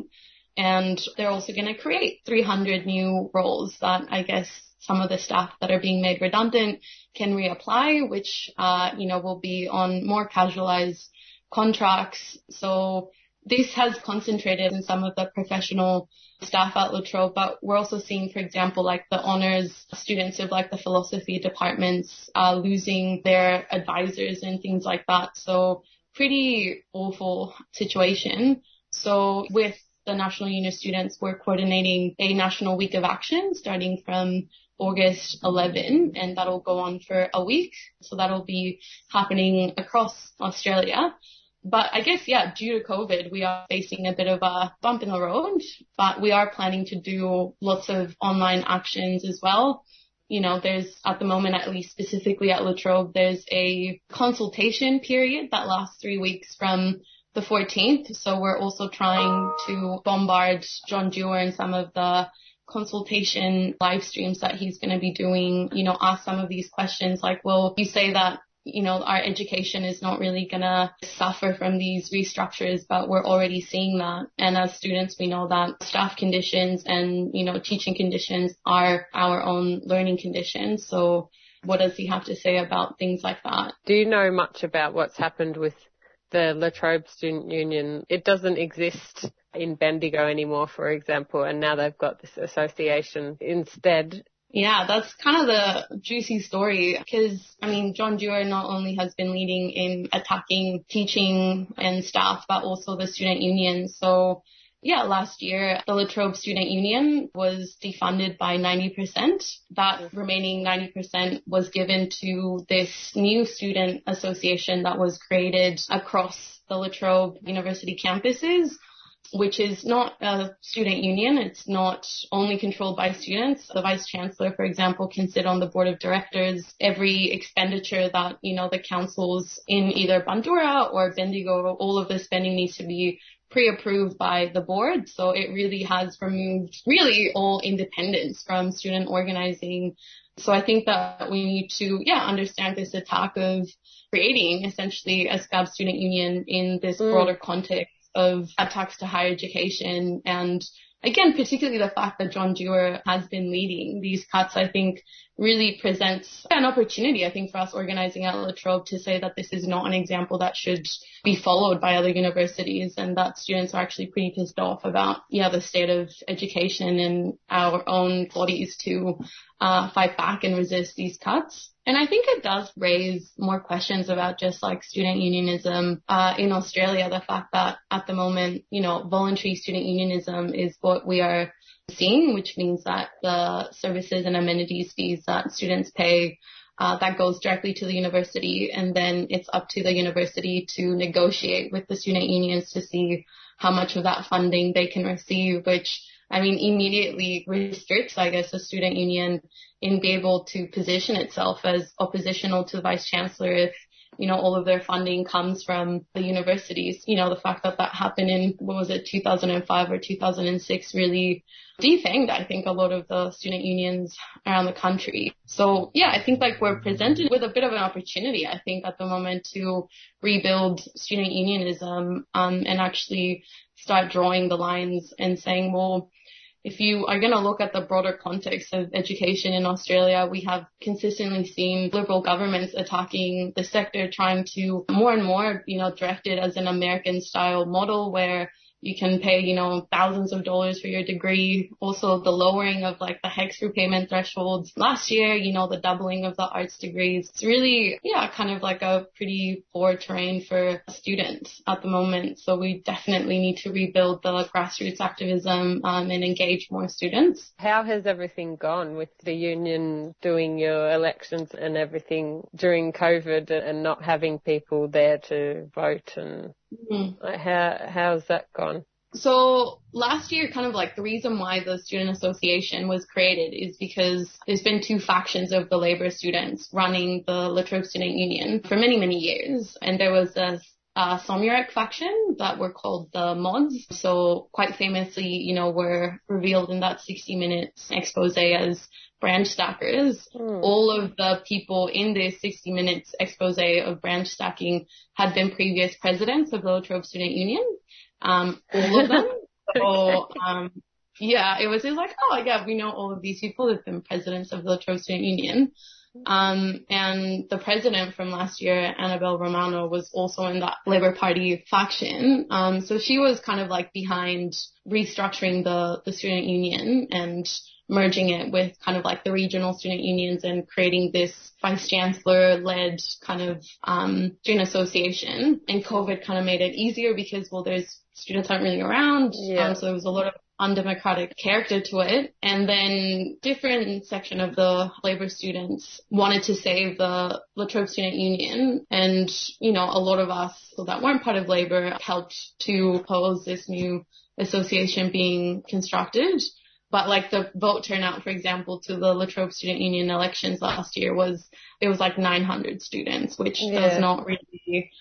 And they're also going to create 300 new roles that I guess some of the staff that are being made redundant can reapply, which, uh, you know, will be on more casualized contracts. So this has concentrated in some of the professional staff at La Trobe, but we're also seeing, for example, like the honors students of like the philosophy departments losing their advisors and things like that. So pretty awful situation. So with the National Union Students, we're coordinating a national week of action starting from August 11 and that'll go on for a week. So that'll be happening across Australia. But I guess, yeah, due to COVID, we are facing a bit of a bump in the road, but we are planning to do lots of online actions as well. You know, there's at the moment, at least specifically at La Trobe, there's a consultation period that lasts three weeks from the 14th. So we're also trying to bombard John Dewar and some of the consultation live streams that he's going to be doing, you know, ask some of these questions like, well, you say that you know, our education is not really gonna suffer from these restructures, but we're already seeing that. And as students, we know that staff conditions and, you know, teaching conditions are our own learning conditions. So what does he have to say about things like that? Do you know much about what's happened with the La Trobe Student Union? It doesn't exist in Bendigo anymore, for example, and now they've got this association instead. Yeah, that's kind of the juicy story because, I mean, John Dewar not only has been leading in attacking teaching and staff, but also the student union. So yeah, last year the La Trobe Student Union was defunded by 90%. That remaining 90% was given to this new student association that was created across the La Trobe University campuses which is not a student union. It's not only controlled by students. The vice chancellor, for example, can sit on the board of directors. Every expenditure that, you know, the councils in either Bundoora or Bendigo, all of the spending needs to be pre-approved by the board. So it really has removed really all independence from student organizing. So I think that we need to, yeah, understand this attack of creating essentially a SCAB student union in this mm. broader context of attacks to higher education. And again, particularly the fact that John Dewar has been leading these cuts, I think really presents an opportunity, I think, for us organizing at La Trobe to say that this is not an example that should be followed by other universities and that students are actually pretty pissed off about, yeah, the state of education and our own bodies to uh, fight back and resist these cuts. And I think it does raise more questions about just like student unionism uh, in Australia. The fact that at the moment, you know, voluntary student unionism is what we are seeing, which means that the services and amenities fees that students pay uh, that goes directly to the university, and then it's up to the university to negotiate with the student unions to see how much of that funding they can receive, which I mean, immediately restricts, I guess, the student union in be able to position itself as oppositional to the vice chancellor if, you know, all of their funding comes from the universities. You know, the fact that that happened in, what was it, 2005 or 2006 really defanged, I think, a lot of the student unions around the country. So yeah, I think like we're presented with a bit of an opportunity, I think, at the moment to rebuild student unionism, um, and actually start drawing the lines and saying, well, if you are going to look at the broader context of education in Australia, we have consistently seen liberal governments attacking the sector, trying to more and more, you know, direct it as an American style model where you can pay, you know, thousands of dollars for your degree. Also the lowering of like the HECS repayment thresholds last year, you know, the doubling of the arts degrees. It's really, yeah, kind of like a pretty poor terrain for students at the moment. So we definitely need to rebuild the grassroots activism um, and engage more students. How has everything gone with the union doing your elections and everything during COVID and not having people there to vote and Mm. How how's that gone? So last year, kind of like the reason why the student association was created is because there's been two factions of the labor students running the La Trobe Student Union for many, many years. And there was a uh, Somyurek faction that were called the Mods. So quite famously, you know, were revealed in that 60 minutes expose as branch stackers. Mm. All of the people in this 60 minutes expose of branch stacking had been previous presidents of the La Trobe Student Union. Um, all of them. so, um, yeah, it was just like, oh yeah, we know all of these people have been presidents of the La Trobe Student Union. Um, and the president from last year, Annabelle Romano, was also in that Labour Party faction. Um, so she was kind of like behind restructuring the, the student union and merging it with kind of like the regional student unions and creating this vice chancellor led kind of um, student association. And COVID kind of made it easier because, well, there's students aren't really around. Yeah. Um, so there was a lot of undemocratic character to it. And then different section of the labor students wanted to save the La Trobe Student Union. And, you know, a lot of us that weren't part of labor helped to oppose this new association being constructed. But like the vote turnout, for example, to the La Trobe Student Union elections last year was, it was like 900 students, which yeah. does not really,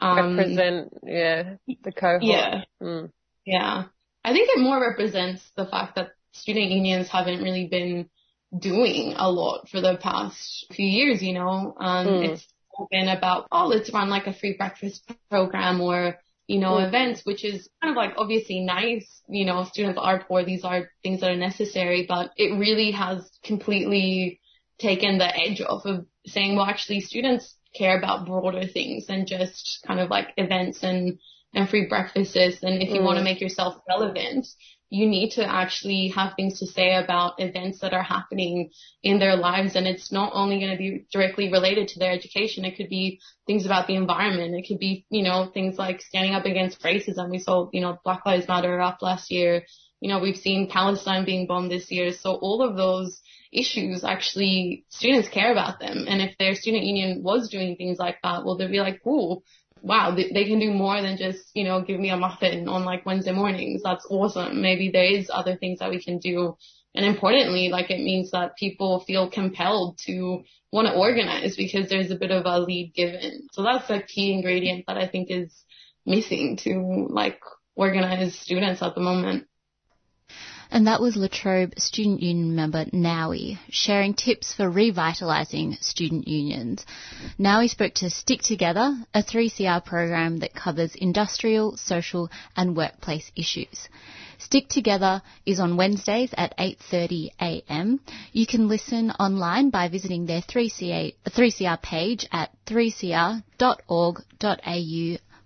um, represent, yeah, the cohort. Yeah. Mm. Yeah. I think it more represents the fact that student unions haven't really been doing a lot for the past few years, you know. Um, mm. It's been about, oh, let's run like a free breakfast program or you know, mm. events, which is kind of like obviously nice. You know, students are poor. These are things that are necessary, but it really has completely taken the edge off of saying, well, actually students care about broader things than just kind of like events and, and free breakfasts. And if you mm. want to make yourself relevant, you need to actually have things to say about events that are happening in their lives. And it's not only going to be directly related to their education. It could be things about the environment. It could be, you know, things like standing up against racism. We saw, you know, Black Lives Matter up last year. You know, we've seen Palestine being bombed this year. So all of those issues actually students care about them. And if their student union was doing things like that, well, they'd be like, cool, wow, they, can do more than just, you know, give me a muffin on like Wednesday mornings. That's awesome. Maybe there is other things that we can do. And importantly, like it means that people feel compelled to want to organize because there's a bit of a lead given. So that's a key ingredient that I think is missing to like organize students at the moment and that was La Trobe Student Union member Naui sharing tips for revitalising student unions. Naui spoke to Stick Together, a 3CR program that covers industrial, social and workplace issues. Stick Together is on Wednesdays at 8.30am. You can listen online by visiting their 3CR, 3CR page at 3cr.org.au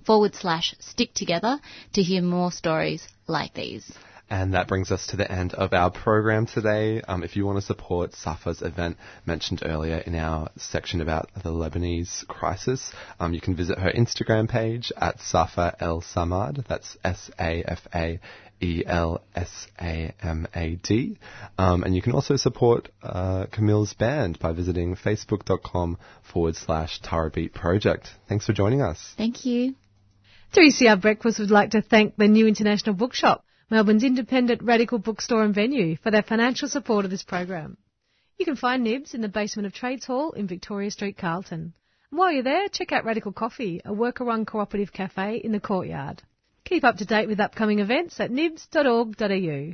forward slash stick together to hear more stories like these. And that brings us to the end of our program today. Um, if you want to support Safa's event mentioned earlier in our section about the Lebanese crisis, um, you can visit her Instagram page at Safa El Samad. That's S-A-F-A E L S A M A D. Um, and you can also support uh, Camille's band by visiting facebook.com forward slash Tara Beat Project. Thanks for joining us. Thank you. 3CR Breakfast would like to thank the New International Bookshop, Melbourne's independent radical bookstore and venue, for their financial support of this program. You can find Nibs in the basement of Trades Hall in Victoria Street, Carlton. And while you're there, check out Radical Coffee, a worker-run cooperative cafe in the courtyard. Keep up to date with upcoming events at nibs.org.au.